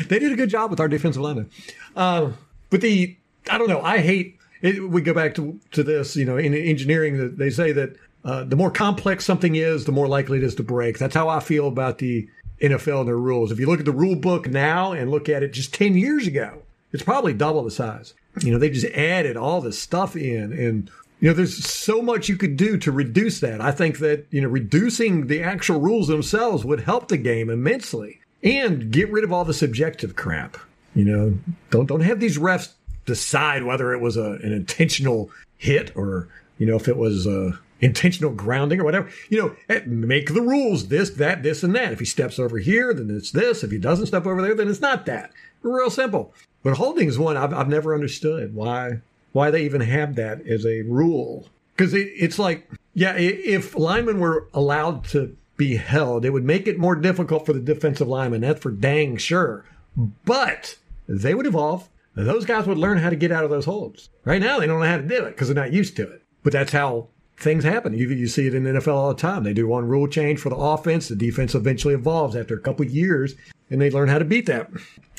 B: They did a good job with our defensive linemen. Uh, but the I don't know. I hate. It, we go back to to this. You know, in engineering, they say that uh, the more complex something is, the more likely it is to break. That's how I feel about the NFL and their rules. If you look at the rule book now and look at it just ten years ago, it's probably double the size. You know, they just added all this stuff in, and you know, there's so much you could do to reduce that. I think that you know, reducing the actual rules themselves would help the game immensely, and get rid of all the subjective crap. You know, don't don't have these refs decide whether it was a, an intentional hit or you know if it was a intentional grounding or whatever. You know, eh, make the rules this, that, this, and that. If he steps over here, then it's this. If he doesn't step over there, then it's not that. Real simple. But holding is one I've, I've never understood why why they even have that as a rule. Because it, it's like, yeah, if linemen were allowed to be held, it would make it more difficult for the defensive linemen. That's for dang sure. But they would evolve. Those guys would learn how to get out of those holds. Right now, they don't know how to do it because they're not used to it. But that's how things happen. You, you see it in the NFL all the time. They do one rule change for the offense. The defense eventually evolves after a couple years, and they learn how to beat that.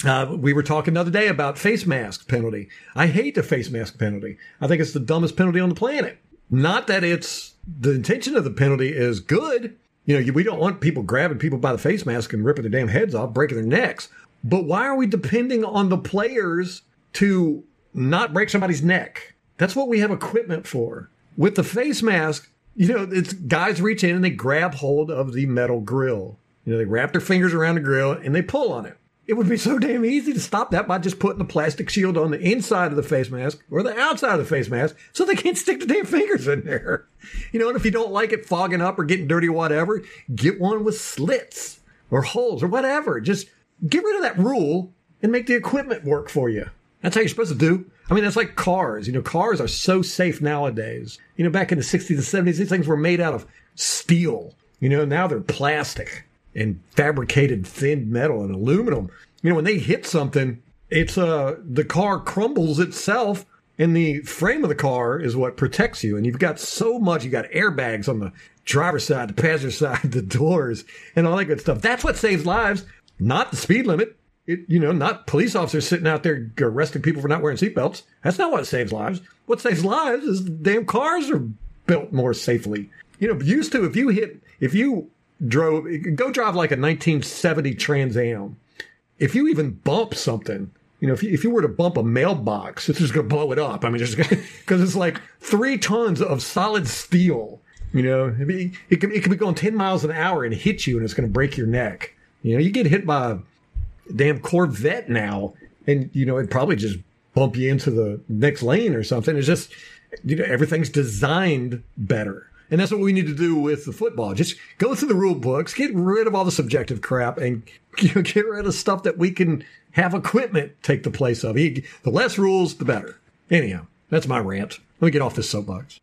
B: Uh, we were talking the other day about face mask penalty. I hate the face mask penalty. I think it's the dumbest penalty on the planet. Not that it's the intention of the penalty is good. You know, we don't want people grabbing people by the face mask and ripping their damn heads off, breaking their necks. But why are we depending on the players to not break somebody's neck? That's what we have equipment for. With the face mask, you know, it's guys reach in and they grab hold of the metal grill. You know, they wrap their fingers around the grill and they pull on it. It would be so damn easy to stop that by just putting a plastic shield on the inside of the face mask or the outside of the face mask so they can't stick the damn fingers in there. You know, and if you don't like it fogging up or getting dirty or whatever, get one with slits or holes or whatever. Just get rid of that rule and make the equipment work for you. That's how you're supposed to do. I mean, that's like cars. You know, cars are so safe nowadays. You know, back in the 60s and 70s, these things were made out of steel. You know, now they're plastic and fabricated thin metal and aluminum. You know, when they hit something, it's uh the car crumbles itself and the frame of the car is what protects you. And you've got so much—you've got airbags on the driver's side, the passenger [LAUGHS] side, the doors, and all that good stuff. That's what saves lives, not the speed limit. It, you know, not police officers sitting out there arresting people for not wearing seatbelts. That's not what saves lives. What saves lives is damn cars are built more safely. You know, used to if you hit, if you drove, go drive like a 1970 Trans Am. If you even bump something, you know, if you, if you were to bump a mailbox, it's just going to blow it up. I mean, just because [LAUGHS] it's like three tons of solid steel. You know, it'd be, it could it could be going 10 miles an hour and hit you, and it's going to break your neck. You know, you get hit by damn Corvette now, and you know, it'd probably just bump you into the next lane or something. It's just, you know, everything's designed better. And that's what we need to do with the football. Just go through the rule books, get rid of all the subjective crap, and [LAUGHS] you know, get rid of stuff that we can have equipment take the place of. The less rules, the better. Anyhow, that's my rant. Let me get off this soapbox.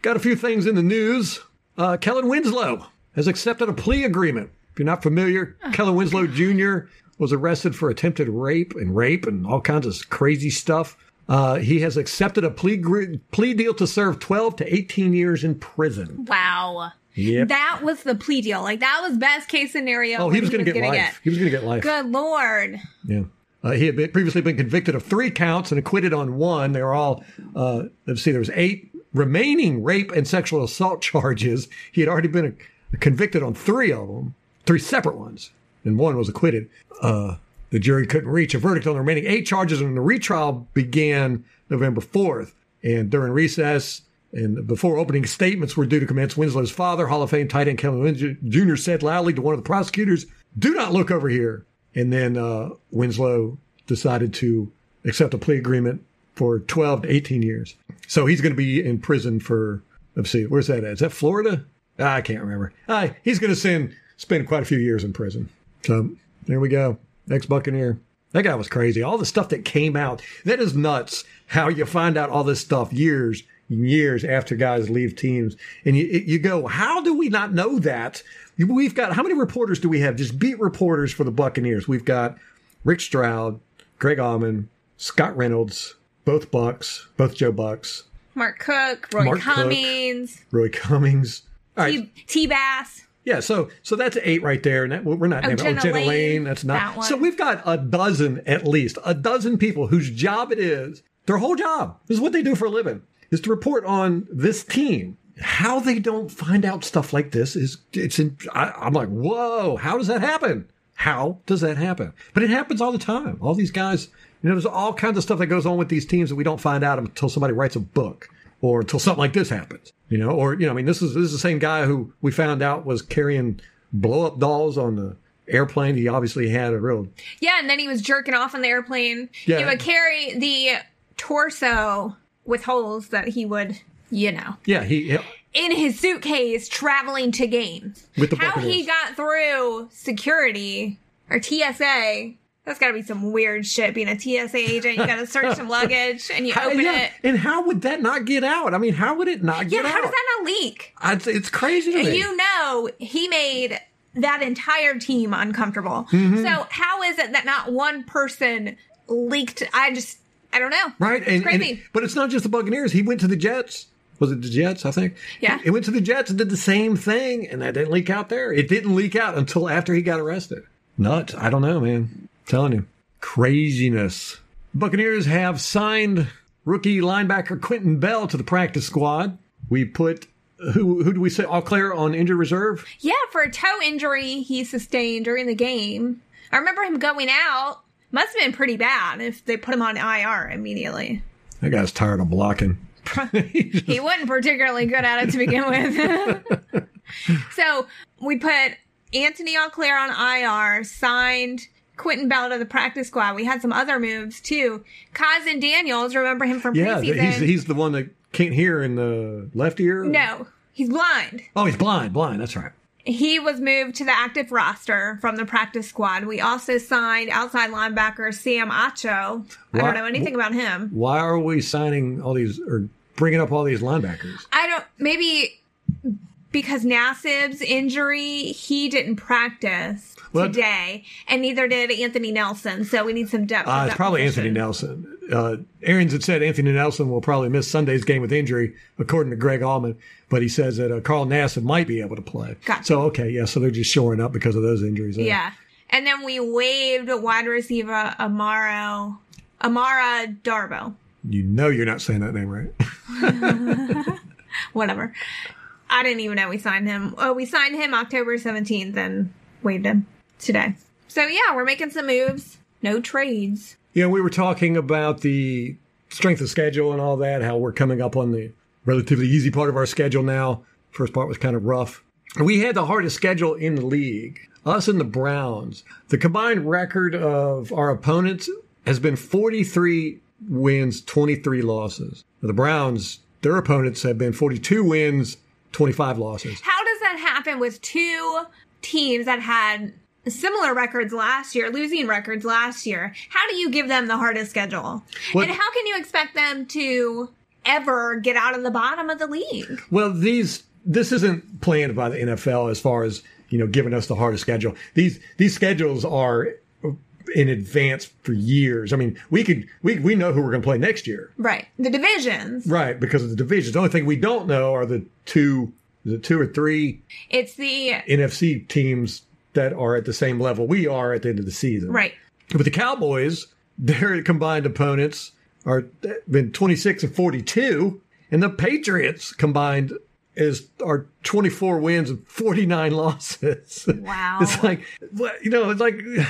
B: Got a few things in the news. Uh, Kellen Winslow has accepted a plea agreement. If you're not familiar, Kellen Winslow Jr. was arrested for attempted rape and rape and all kinds of crazy stuff. Uh, he has accepted a plea gr- plea deal to serve 12 to 18 years in prison.
C: Wow.
B: Yep.
C: That was the plea deal. Like that was best case scenario.
B: Oh, he was going to get
C: gonna
B: life. He was going to get life.
C: Good lord.
B: Yeah. Uh, he had been, previously been convicted of three counts and acquitted on one. They were all, uh, let's see, there was eight remaining rape and sexual assault [LAUGHS] charges. He had already been uh, convicted on three of them, three separate ones, and one was acquitted. Uh, the jury couldn't reach a verdict on the remaining eight charges, and the retrial began November 4th. And during recess, and before opening statements were due to commence, Winslow's father, Hall of Fame tight end Kellen Winslow Jr., said loudly to one of the prosecutors, Do not look over here. And then uh, Winslow decided to accept a plea agreement for 12 to 18 years. So he's going to be in prison for, let's see, where's that at? Is that Florida? I can't remember. Uh, he's going to spent quite a few years in prison. So um, there we go. Ex Buccaneer. That guy was crazy. All the stuff that came out. That is nuts. How you find out all this stuff years and years after guys leave teams, and you you go, how do we not know that? We've got how many reporters do we have? Just beat reporters for the Buccaneers. We've got Rick Stroud, Greg Auman, Scott Reynolds, both Bucks, both Joe Bucks,
C: Mark Cook, Roy
B: Mark Cook.
C: Cummings,
B: Roy Cummings. All right.
C: T, T Bass.
B: Yeah, so so that's eight right there, and that, we're not
C: Oh,
B: naming-
C: Jenna
B: oh, Jenna
C: Laine,
B: Laine. That's not.
C: that.
B: So we've got a dozen at least, a dozen people whose job it is. Their whole job this is what they do for a living is to report on this team. How they don't find out stuff like this is it's. In, I, I'm like, whoa! How does that happen? How does that happen? But it happens all the time. All these guys, you know, there's all kinds of stuff that goes on with these teams that we don't find out until somebody writes a book or until something like this happens. You know, or you know, I mean, this is this is the same guy who we found out was carrying blow up dolls on the airplane. He obviously had a real
C: Yeah, and then he was jerking off on the airplane.
B: Yeah.
C: He would carry the torso with holes that he would, you know,
B: yeah. He
C: in his suitcase traveling to games.
B: With the
C: How he got through security or TSA. That's got to be some weird shit. Being a TSA agent, you got to search some [LAUGHS] luggage and you
B: how,
C: open
B: yeah,
C: it.
B: and how would that not get out? I mean, how would it not
C: Yeah,
B: get out?
C: Yeah, how does that not leak?
B: I- it's, it's crazy to me.
C: You know, he made that entire team uncomfortable.
B: Mm-hmm.
C: So how is it that not one person leaked? I just, I don't know.
B: Right, and,
C: crazy.
B: and- but it's not just the Buccaneers. He went to the Jets. Was it the Jets? I think.
C: Yeah.
B: He went to the Jets and did the same thing, and that didn't leak out there. It didn't leak out until after he got arrested. Nuts. I don't know, man. Telling you, craziness. Buccaneers have signed rookie linebacker Quinton Bell to the practice squad. We put who who do we say? Auclair on injured reserve.
C: yeah, for a toe injury he sustained during the game. I remember him going out. Must have been pretty bad if they put him on IR immediately.
B: That guy's tired of blocking. [LAUGHS]
C: he wasn't particularly good at it to begin with. [LAUGHS] [LAUGHS] so we put Anthony Auclair on IR, signed Quinton Bell to the practice squad. We had some other moves too. Kahzin Daniels, remember him from
B: Yeah,
C: preseason?
B: he's he's the one that can't hear in the left ear.
C: no, he's blind.
B: Oh, he's blind. Blind. That's right.
C: He was moved to the active roster from the practice squad. We also signed outside linebacker Sam Acho. I don't know anything about him.
B: Why are we signing all these or bringing up all these linebackers?
C: I don't maybe because Nassib's injury, he didn't practice
B: Well-
C: today, and neither did Anthony Nelson. So we need some depth.
B: Uh, it's probably
C: position.
B: Anthony Nelson. Uh, Arians had said Anthony Nelson will probably miss Sunday's game with injury, according to Greg Auman. But he says that uh, Carl Nassib might be able to play.
C: Gotcha.
B: So okay, yeah. So they're just shoring up because of those injuries. there.
C: Yeah, and then we waived wide receiver Amaro, Amara Darboh.
B: You know you're not saying that name right. [LAUGHS]
C: Whatever. I didn't even know we signed him. Oh, we signed him October seventeenth and waived him today. So yeah, we're making some moves. No trades.
B: you know, we were talking about the strength of schedule and all that. How we're coming up on the relatively easy part of our schedule now. First part was kind of rough. We had the hardest schedule in the league. Us and the Browns. The combined record of our opponents has been 43 wins, 23 losses. The Browns, their opponents have been 42 wins, 25 losses.
C: How does that happen with two teams that had similar records last year, losing records last year? How do you give them the hardest schedule?
B: What-
C: And how can you expect them to ever get out of the bottom of the league?
B: Well, these this isn't planned by the NFL as far as you know giving us the hardest schedule. These these schedules are in advance for years. I mean, we could we we know who we're going to play next year,
C: Right. The divisions.
B: right? Because of the divisions. The only thing we don't know are the two is it two or three
C: It's the
B: NFC teams that are at the same level we are at the end of the season.
C: right.
B: But the Cowboys, [LAUGHS] their combined opponents are been 26 and 42, and the Patriots combined is are 24 wins and 49 [LAUGHS] losses.
C: Wow.
B: it's like you know, it's like [SIGHS] I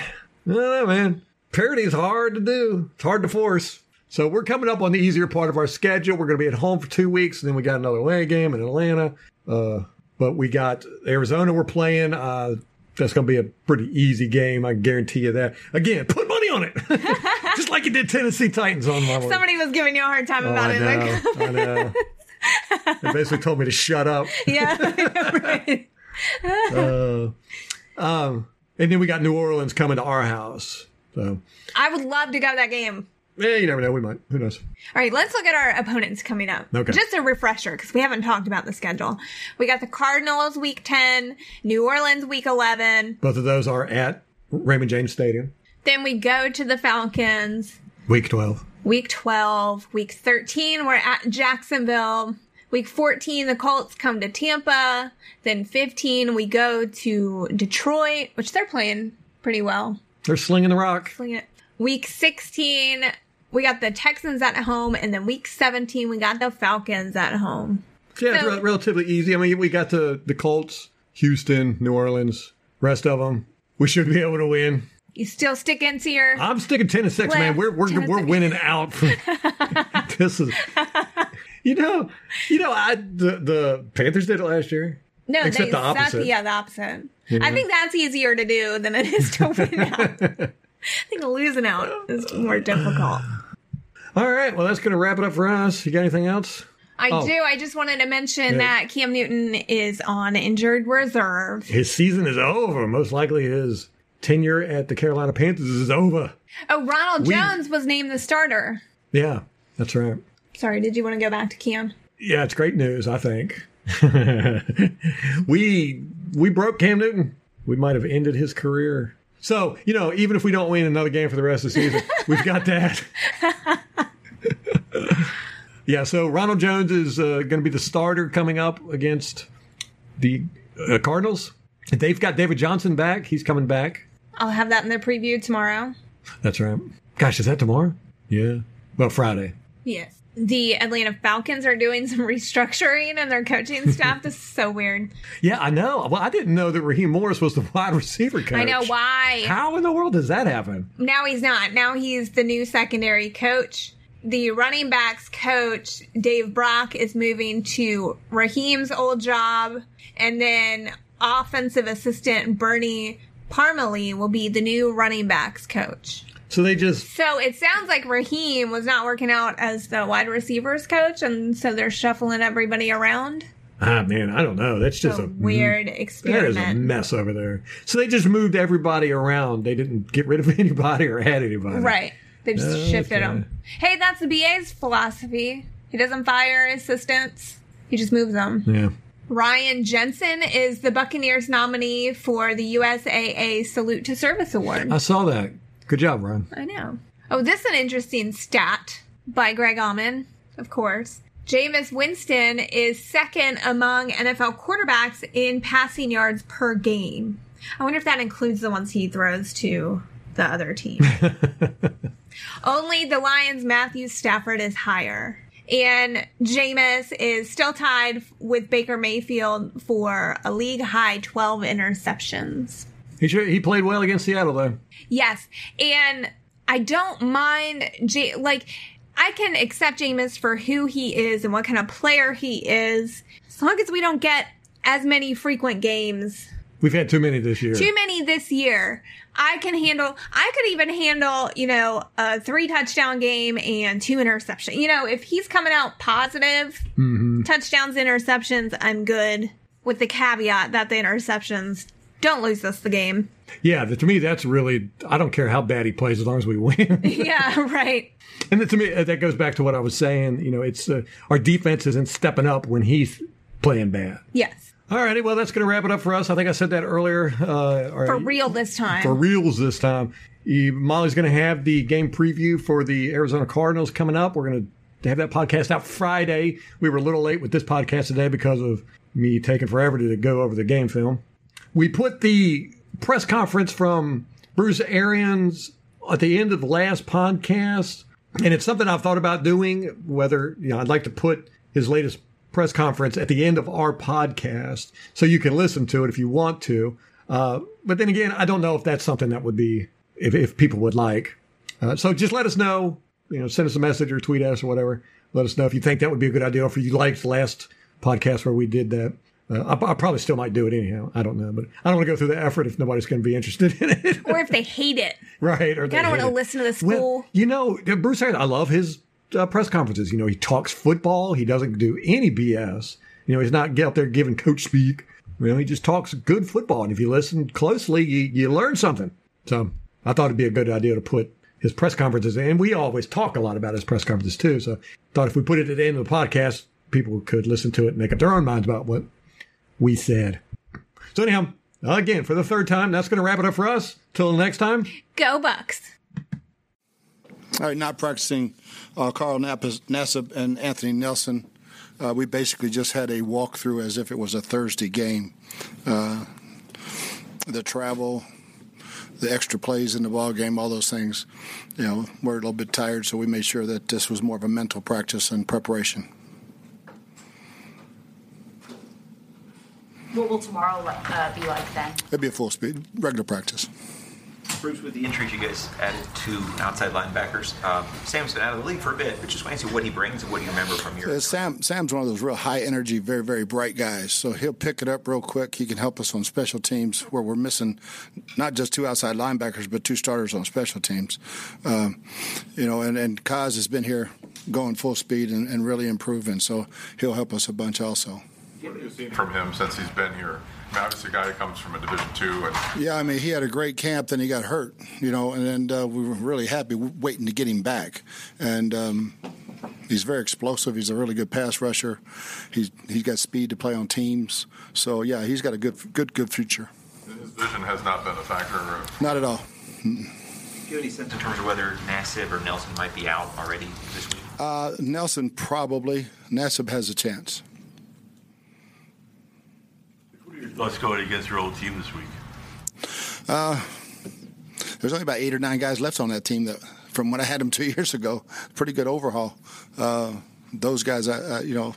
B: don't know, man. Parity is hard to do. It's hard to force. So we're coming up on the easier part of our schedule. We're going to be at home for two weeks, and then we got another away game in Atlanta. Uh, but we got Arizona. We're playing. Uh, that's going to be a pretty easy game. I guarantee you that. Again, put money on it, [LAUGHS] just like you did Tennessee Titans on my.
C: Somebody was giving you a hard time
B: Oh,
C: about
B: I
C: it.
B: know.
C: Like,
B: I know. [LAUGHS] They basically told me to shut up. [LAUGHS]
C: yeah. right.
B: Uh, Um, and then we got New Orleans coming to our house. So,
C: I would love to go to that game.
B: Yeah, you never know. We might. Who knows?
C: All right, let's look at our opponents coming up.
B: Okay.
C: Just a refresher because we haven't talked about the schedule. We got the Cardinals week 10, New Orleans week 11.
B: Both of those are at Raymond James Stadium,
C: Then we go to the Falcons
B: week 12.
C: week 12. Week 13, we're at Jacksonville. Week 14, the Colts come to Tampa. Then 15, we go to Detroit, which they're playing pretty well.
B: They're slinging the rock.
C: It. Week 16, we got the Texans at home. And then week 17, we got the Falcons at home.
B: Yeah, it's
C: So-
B: rel- relatively easy. I mean, we got the the Colts, Houston, New Orleans, rest of them. We should be able to win.
C: You still sticking to your.
B: I'm sticking ten to six,
C: Well,
B: man. We're we're
C: 10 to
B: we're winning out. From, [LAUGHS] this is, you know, you know, I the the Panthers did it last year.
C: no,
B: except
C: they,
B: the opposite.
C: That's, yeah, the opposite.
B: You know?
C: I think that's easier to do than it is to [LAUGHS] win out. I think losing out is more difficult. [LAUGHS]
B: All right, well, that's going to wrap it up for us. You got anything else?
C: I
B: Oh.
C: do. I just wanted to mention
B: Yeah.
C: that Cam Newton is on injured reserve.
B: His season is over. Most likely, his tenure at the Carolina Panthers is over.
C: Oh, Ronald
B: We-
C: Jones was named the starter.
B: Yeah, that's right.
C: Sorry, did you want to go back to Cam?
B: Yeah, it's great news. I think [LAUGHS] we we broke Cam Newton. We might have ended his career. So you know, even if we don't win another game for the rest of the season, [LAUGHS] we've got that. [LAUGHS] yeah. So Ronald Jones is uh, going to be the starter coming up against the uh, Cardinals. They've got David Johnson back. He's coming back.
C: I'll have that in the preview tomorrow.
B: That's right. Gosh, is that tomorrow? Yeah. Well, Friday.
C: Yes. The Atlanta Falcons are doing some [LAUGHS] restructuring and their coaching staff. this is so weird.
B: Yeah, I know. Well, I didn't know that Raheem Morris was the [LAUGHS] wide receiver coach.
C: I know why.
B: How in the world does that happen?
C: Now he's not. Now he's the new secondary coach. The running backs coach, Dave Brock, is moving to Raheem's old job. And then offensive assistant Bernie Parmalee will be the new running backs coach.
B: So they just
C: So it sounds like Raheem was not working out as the wide receivers coach. And so they're shuffling everybody around.
B: ah man, I don't know. That's just
C: A
B: a
C: weird
B: That is a
C: experiment.
B: mess over there. So they just moved everybody around. They didn't get rid of [LAUGHS] anybody or add anybody.
C: Right. They just shifted them. Hey, that's the BA's philosophy. He doesn't fire assistants. He just moves them.
B: Yeah.
C: Ryan Jensen is the Buccaneers nominee for the USAA Salute to Service Award.
B: I saw that. Good job, Ron.
C: I know. Oh, this is an interesting stat by Greg Auman, of course. Jameis Winston is second among NFL quarterbacks in passing yards per game. I wonder if that includes the ones he throws to the other team. [LAUGHS] Only the Lions' Matthew Stafford is higher. And Jameis is still tied with Baker Mayfield for a league high 12 interceptions.
B: He should, he played well against Seattle though.
C: Yes, and I don't mind J- like I can accept Jameis for who he is and what kind of player he is, as long as we don't get as many frequent games.
B: We've had too many this year.
C: Too many this year. I can handle. I could even handle, you know, a three touchdown game and two interceptions. You know, if he's coming out positive mm-hmm. touchdowns, interceptions, I'm good. With the caveat that the interceptions don't lose us the game.
B: yeah, to me that's really. I don't care how bad he plays as long as we win. [LAUGHS] [LAUGHS]
C: yeah, right.
B: and to me uh, that goes back to what I was saying. You know, it's uh, our defense isn't stepping up when he's playing bad.
C: Yes.
B: All righty, well that's going to wrap it up for us. I think I said that earlier. Uh,
C: For
B: right.
C: real this time.
B: for reals this time. Molly's going to have the game preview for the Arizona Cardinals coming up. We're going to have that podcast out Friday. We were a little late with this podcast today because of me taking forever to go over the game film. We put the press conference from Bruce Arians at the end of the last podcast, and it's something I've thought about doing. Whether you know, I'd like to put his latest press conference at the end of our podcast, so you can listen to it if you want to. Uh, but then again, I don't know if that's something that would be if, if people would like. Uh, so just let us know. You know, send us a message or tweet us or whatever. Let us know if you think that would be a good idea, or if you liked last podcast where we did that. Uh, I, I probably still might do it anyhow. I don't know, but I don't want to go through the effort if nobody's going to be interested in it,
C: or if they hate it. [LAUGHS]
B: right? Or
C: I don't want to listen to the school.
B: Well, you know, Bruce Arians, I love his uh, press conferences. You know, he talks football. He doesn't do any BS. You know, he's not out there giving coach speak. You know, he just talks good football, and if you listen closely, you, you learn something. So I thought it'd be a good idea to put his press conferences, and we always talk a lot about his press conferences too. So thought if we put it at the end of the podcast, people could listen to it and make up their own minds about what we said. So anyhow, again, for the third time, that's going to wrap it up for us. Till next time.
C: Go Bucks.
A: All right, not practicing uh, Carl Nassib and Anthony Nelson. Uh, we basically just had a walkthrough as if it was a Thursday game. Uh, the travel, the extra plays in the ball game, all those things. You know, we're a little bit tired, so we made sure that this was more of a mental practice and preparation.
D: What will tomorrow uh, be like then?
A: It'll be a full speed, regular practice.
E: Bruce, with the injuries you guys added to outside linebackers, um, Sam's been out of the league for a bit, but just want to see what he brings and what do you remember from your.
A: Uh, Sam Sam's one of those real high energy, very very bright guys. So he'll pick it up real quick. He can help us on special teams where we're missing not just two outside linebackers, but two starters on special teams. Um, you know, and and Kaz has been here going full speed and, and really improving. So he'll help us a bunch also.
F: What have you seen from him since he's been here? I mean, obviously, a guy who comes from a Division two. And
A: yeah, I mean, he had a great camp, then he got hurt, you know, and then uh, we were really happy waiting to get him back. And um, he's very explosive. He's a really good pass rusher. He's he's got speed to play on teams. So yeah, he's got a good good good future.
F: His vision has not been a factor.
A: Not at all.
E: Do you have any sense in terms of whether Nassib or Nelson might be out already this week?
A: Uh, Nelson probably. Nassib has a chance.
G: Let's go against your old team this week.
A: Uh, there's only about eight or nine guys left on that team that, from when I had them two [LAUGHS] years ago, pretty good overhaul. Uh, those guys, I, I, you know,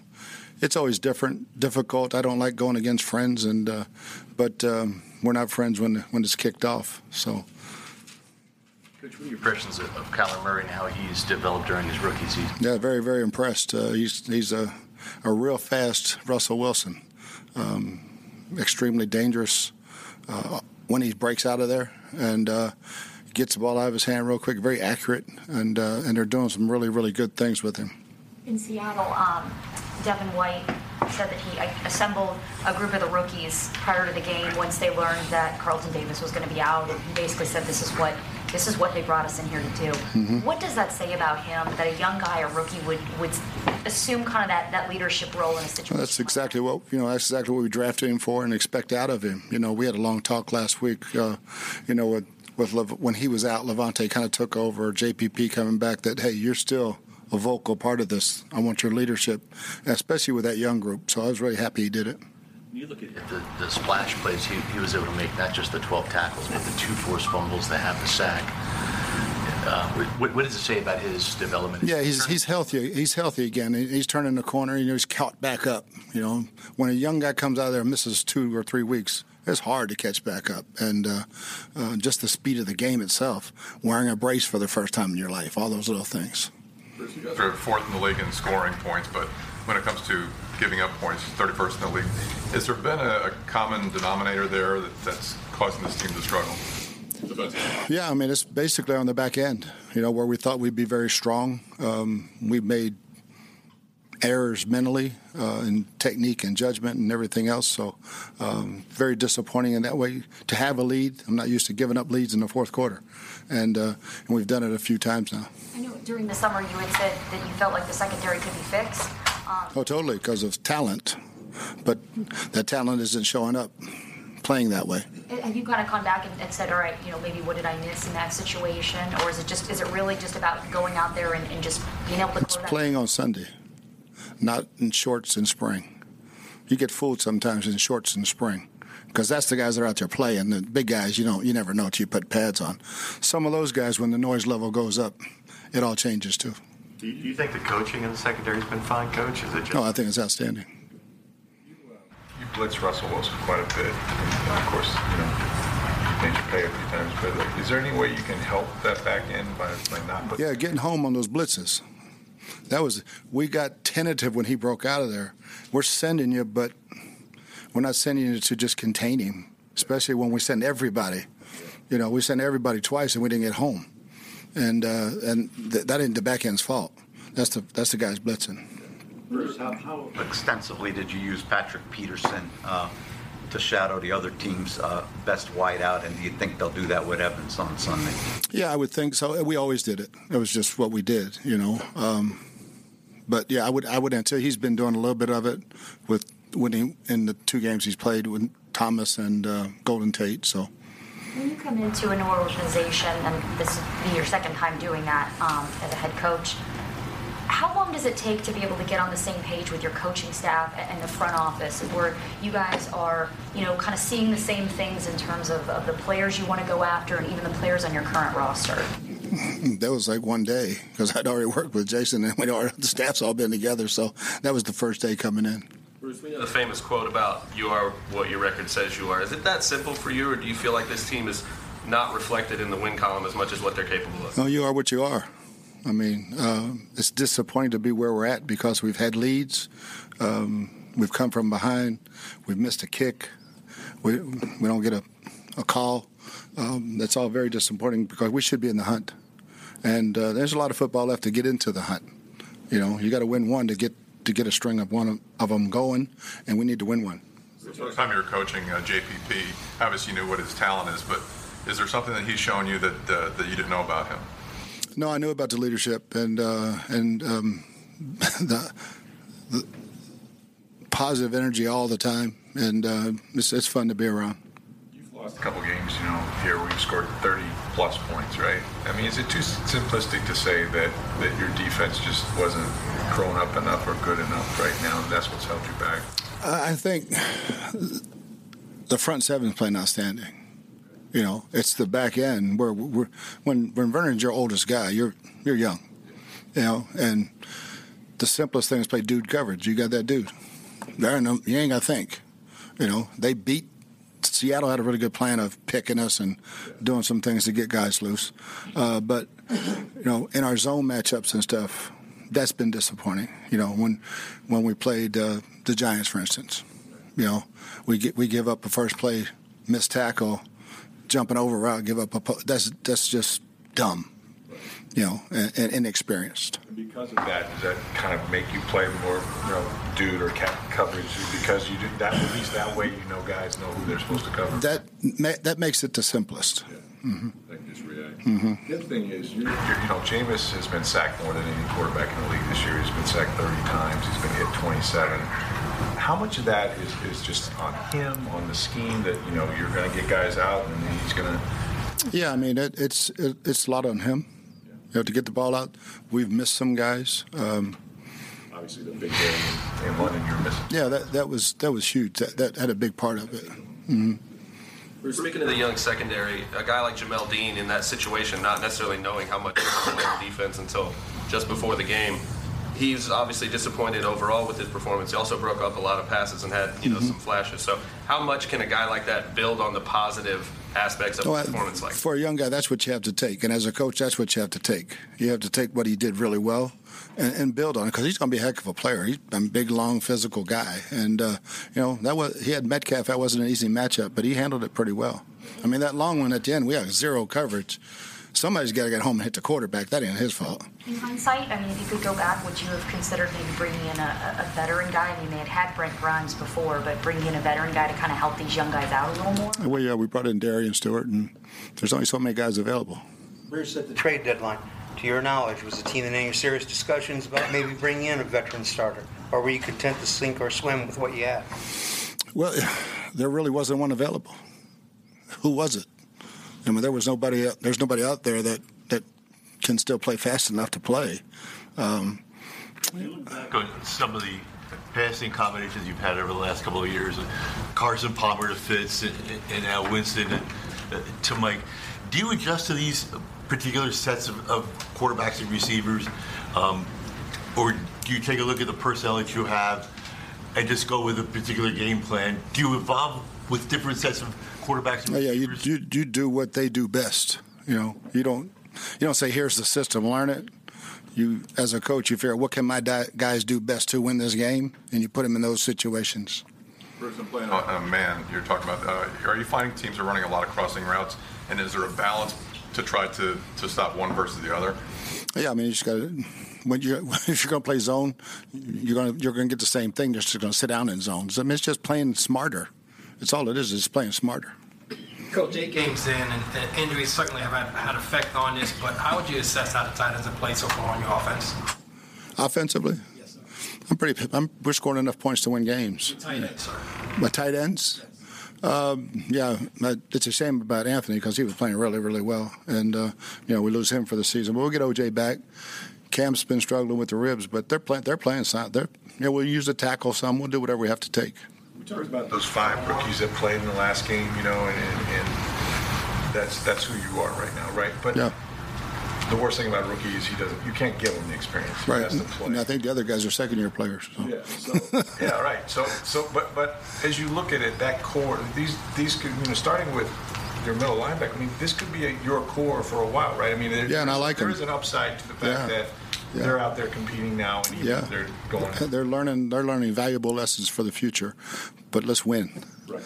A: it's always different, difficult. I don't like going against friends, and uh, but um, we're not friends when when it's kicked off. So.
G: Coach, what are your impressions of, of Kyler Murray and how he's developed during his rookie season?
A: Yeah, very, very impressed. Uh, he's he's a a real fast Russell Wilson. Um, extremely dangerous uh, when he breaks out of there and uh, gets the ball out of his hand real quick. Very accurate, and uh, and they're doing some really really good things with him.
D: In Seattle, um, Devin White said that he assembled a group of the rookies prior to the game once they learned that Carlton Davis was going to be out, and he basically said this is what this is what they brought us in here to do. Mm-hmm. What does that say about him that a young guy, a rookie, would would assume kind of that, that leadership role in a situation?
A: Well, that's exactly what you know. That's exactly what we drafted him for and expect out of him. You know, we had a long talk last week. Uh, you know, with, with when he was out, Lavonte kind of took over. JPP coming back. That hey, you're still a vocal part of this. I want your leadership, especially with that young group. So I was really happy he did it.
G: When you look at the, the splash plays he, he was able to make, not just the 12 tackles, but the two forced fumbles, the half the sack. Uh, what, what, does it say about his development?
A: Yeah, he's he's healthy. He's healthy again. He's turning the corner. You know, he's caught back up. You know, when a young guy comes out of there and misses two or three weeks, it's hard to catch back up. And uh, uh, just the speed of the game itself, wearing a brace for the first time in your life, all those little things.
F: You guys are fourth in the league in scoring points, but when it comes to giving up points, 31st in the league. Has there been a, a common denominator there that, that's causing this team to struggle?
A: Yeah, I mean, it's basically on the back end, you know, where we thought we'd be very strong. Um, we made errors mentally uh, in technique and judgment and everything else. So, um, very disappointing in that way. To have a lead, I'm not used to giving up leads in the fourth quarter, and uh, and we've done it a few times now.
D: I know during the summer you had said that you felt like the secondary could be fixed.
A: Oh, totally, because of talent, but that talent isn't showing up playing that way.
D: Uh, have you kind of gone back and, and, said, all right, you know, maybe what did I miss in that situation, or is it just is it really just about going out there and, and just being able to?
A: It's playing on Sunday, not in shorts in spring. You get fooled sometimes in shorts in spring because that's the guys that are out there playing. The big guys, you don't, you never know until you put pads on. Some of those guys, when the noise level goes up, it all changes too.
G: Do you think the coaching in the secondary has been fine, Coach? Is it just?
A: No, I think it's outstanding.
F: You, uh, you blitz Russell Wilson quite a bit, and of course, you know, made you pay a few times. But is there any way you can help that back end by, by not? Putting
A: yeah, getting home on those blitzes. That was we got tentative when he broke out of there. We're sending you, but we're not sending you to just contain him. Especially when we send everybody. You know, we sent everybody twice and we didn't get home and uh, and th- that ain't the back end's fault. That's the that's the guys blitzing.
H: Bruce, how, how extensively did you use Patrick Peterson uh, to shadow the other team's uh, best wideout, and do you think they'll do that with Evans on Sunday?
A: Yeah, I would think so. We always did it. It was just what we did, you know. Um, but yeah, I would I would anticipate he's been doing a little bit of it with when he in the two games he's played with Thomas and uh, Golden Tate. So
D: When you come into a new organization, and this will be your second time doing that um, as a head coach, how long does it take to be able to get on the same page with your coaching staff and the front office, where you guys are, you know, kind of seeing the same things in terms of, of the players you want to go after, and even the players on your current roster? [LAUGHS]
A: that was like one day because I'd already worked with Jason and we already, the staff's all been together. So that was the first day coming in.
I: Bruce, we know the famous quote about "you are what your record says you are." Is it that simple for you, or do you feel like this team is not reflected in the win column as much as what they're capable of?
A: No, you are what you are. I mean, uh, it's disappointing to be where we're at because we've had leads, um, we've come from behind, we've missed a kick, we we don't get a, a call. Um, that's all very disappointing because we should be in the hunt, and uh, there's a lot of football left to get into the hunt. You know, you got to win one to get to get a string of one of them going, and we need to win one.
F: The first time you were coaching uh, JPP, obviously you knew what his talent is, but is there something that he's shown you that uh, that you didn't know about him?
A: No, I knew about the leadership and uh, and um, [LAUGHS] the, the positive energy all the time, and uh, it's, it's fun to be around.
J: A couple games, you know. Here we've scored 30 plus points, right? I mean, is it too simplistic to say that that your defense just wasn't grown up enough or good enough right now? And that's what's held you back.
A: I think the front seven's playing outstanding. You know, it's the back end where we're, when when Vernon's your oldest guy, you're you're young. You know, and the simplest thing is play dude coverage. You got that dude. There you ain't got to think. You know, they beat Seattle had a really good plan of picking us and doing some things to get guys loose. Uh, but you know, in our zone matchups and stuff, that's been disappointing. You know, when when we played uh, the Giants, for instance, you know, we get, we give up a first play missed tackle, jumping over route, give up a po- that's that's just dumb. You know, and, and inexperienced.
J: And because of that, does that kind of make you play more, you know, dude or cat coverage? Because you do that at least that way, you know, guys know who they're supposed to cover.
A: That ma- that makes it the simplest.
J: Mm-hmm. That just react. Mm-hmm. The other thing is, you're, you're, you know, Jameis has been sacked more than any quarterback in the league this year. He's been sacked 30 times. He's been hit 27. How much of that is, is just on him, on the scheme that you know you're going to get guys out and he's going to?
A: Yeah, I mean it, it's it, it's a lot on him. You know, to get the ball out, we've missed some guys. Um,
J: Obviously, the big game in London you're missing.
A: yeah, that that was that was huge. That, that had a big part of it. hmm
I: We're speaking of the young secondary, a guy like Jamel Dean in that situation, not necessarily knowing how much he was defense until just before the game. He's obviously disappointed overall with his performance. He also broke up a lot of passes and had, you know, some flashes. So, how much can a guy like that build on the positive aspects of a performance like?
A: for a young guy, that's what you have to take. And as a coach, that's what you have to take. You have to take what he did really well and, and build on it because he's going to be a heck of a player. He's a big, long, physical guy, and uh, you know that was he had Metcalf. That wasn't an easy matchup, but he handled it pretty well. I mean, that long one at the end, we had zero coverage. Somebody's got to get home and hit the quarterback. That ain't his fault.
D: In hindsight, I mean, if you could go back, would you have considered maybe bringing in a, a veteran guy? I mean, they had had Brent Grimes before, but bringing in a veteran guy to kind of help these young guys out a little more?
A: Well, yeah, we brought in Darian Stewart, and there's only so many guys available.
K: Bruce, at the trade deadline, to your knowledge, was the team in any serious discussions about maybe bringing in a veteran starter? Or were you content to sink or swim with what you had?
A: Well, there really wasn't one available. Who was it? I mean, there was nobody. There's nobody out there that that can still play fast enough to play. Um,
L: Some of the passing combinations you've had over the last couple of years, uh, Carson Palmer to Fitz and, and now Winston uh, to Mike. Do you adjust to these particular sets of, of quarterbacks and receivers, um, or do you take a look at the personnel that you have and just go with a particular game plan? Do you evolve with different sets of quarterbacks and
A: oh, yeah, you, you you do what they do best. You know, you don't you don't say here's the system, learn it. You, as a coach, you figure what can my di- guys do best to win this game, and you put them in those situations.
F: Bruce, I'm playing on a man. You're talking about. Uh, are you finding teams are running a lot of crossing routes, and is there a balance to try to to stop one versus the other?
A: Yeah, I mean, you just got to when you [LAUGHS] if you're going to play zone, you're going to you're going to get the same thing. They're just going to sit down in zones. I mean, it's just playing smarter. It's all it is. Is playing smarter.
M: Coach, eight games in, and, and injuries certainly have had, had effect on this. But how would you assess how the tight ends have played so far on your offense?
A: Offensively, I'm pretty. I'm, we're scoring enough points to win games.
M: Tight ends, sir.
A: My tight ends. Um, yeah, it's a shame about Anthony because he was playing really, really well, and uh, you know we lose him for the season. But we'll get OJ back. Cam's been struggling with the ribs, but they're playing. They're playing. They're, you know, we'll use the tackle some. We'll do whatever we have to take.
J: We about those five rookies that played in the last game, you know, and, and, and that's that's who you are right now, right? But
A: yeah.
J: the worst thing about rookie is he doesn't. You can't give him the experience. He
A: right.
J: has to play.
A: And I think the other guys are second year players. So.
J: Yeah. So, [LAUGHS] yeah. Right. So so but but as you look at it, that core these these could you know starting with your middle linebacker. I mean, this could be a, your core for a while, right? I mean, there,
A: yeah, and I like
J: there
A: them.
J: is an upside to the fact
A: Yeah.
J: that
A: Yeah.
J: they're out there competing now, and
A: Yeah,
J: they're going.
A: They're learning. They're learning valuable lessons for the future. But let's win.
J: Right.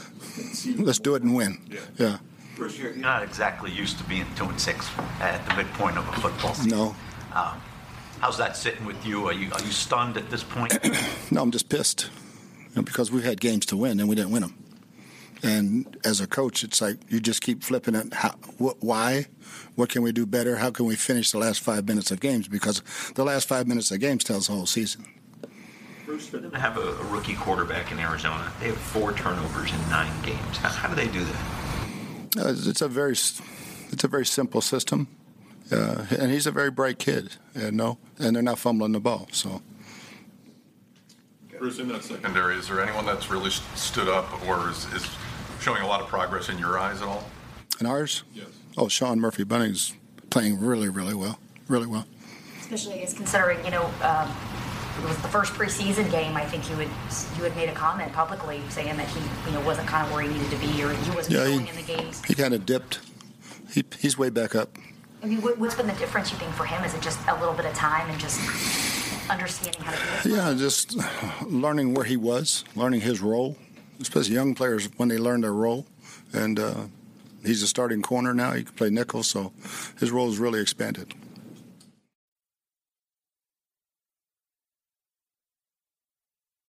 A: Let's do it and win. Yeah.
H: Bruce, you're not exactly used to being two and six at the midpoint of a football season.
A: No.
H: Um, how's that sitting with you? Are you are you stunned at this point? [COUGHS]
A: No, I'm just pissed you know, because we've had games to win and we didn't win them. And as a coach, it's like you just keep flipping it. How, wh- why? What can we do better? How can we finish the last five minutes of games? Because the last five minutes of games tells the whole season.
E: Bruce, for them to have a, a rookie quarterback in Arizona, they have four turnovers in nine games. How, how do they do that?
A: Uh, it's it's a very, it's a very simple system, uh, and he's a very bright kid. And no, and they're not fumbling the ball. So
F: Bruce, in that secondary, is there anyone that's really stood up or is, is showing a lot of progress in your eyes at all?
A: in ours,
F: Yes.
A: oh, Sean Murphy Bunting's playing really, really well, really well.
D: especially I considering you know um, it was the first preseason game. I think you had you had made a comment publicly saying that he you know wasn't kind of where he needed to be, or he wasn't
A: Yeah,
D: going
A: he-
D: in the games.
A: He kind of dipped. He, he's way back up.
D: I mean, what, what's been the difference you think for him? Is it just a little bit of time and just understanding how to do it?
A: Yeah, just learning where he was, learning his role, especially young players when they learn their role. And uh, he's a starting corner now. He can play nickel, so his role is really expanded.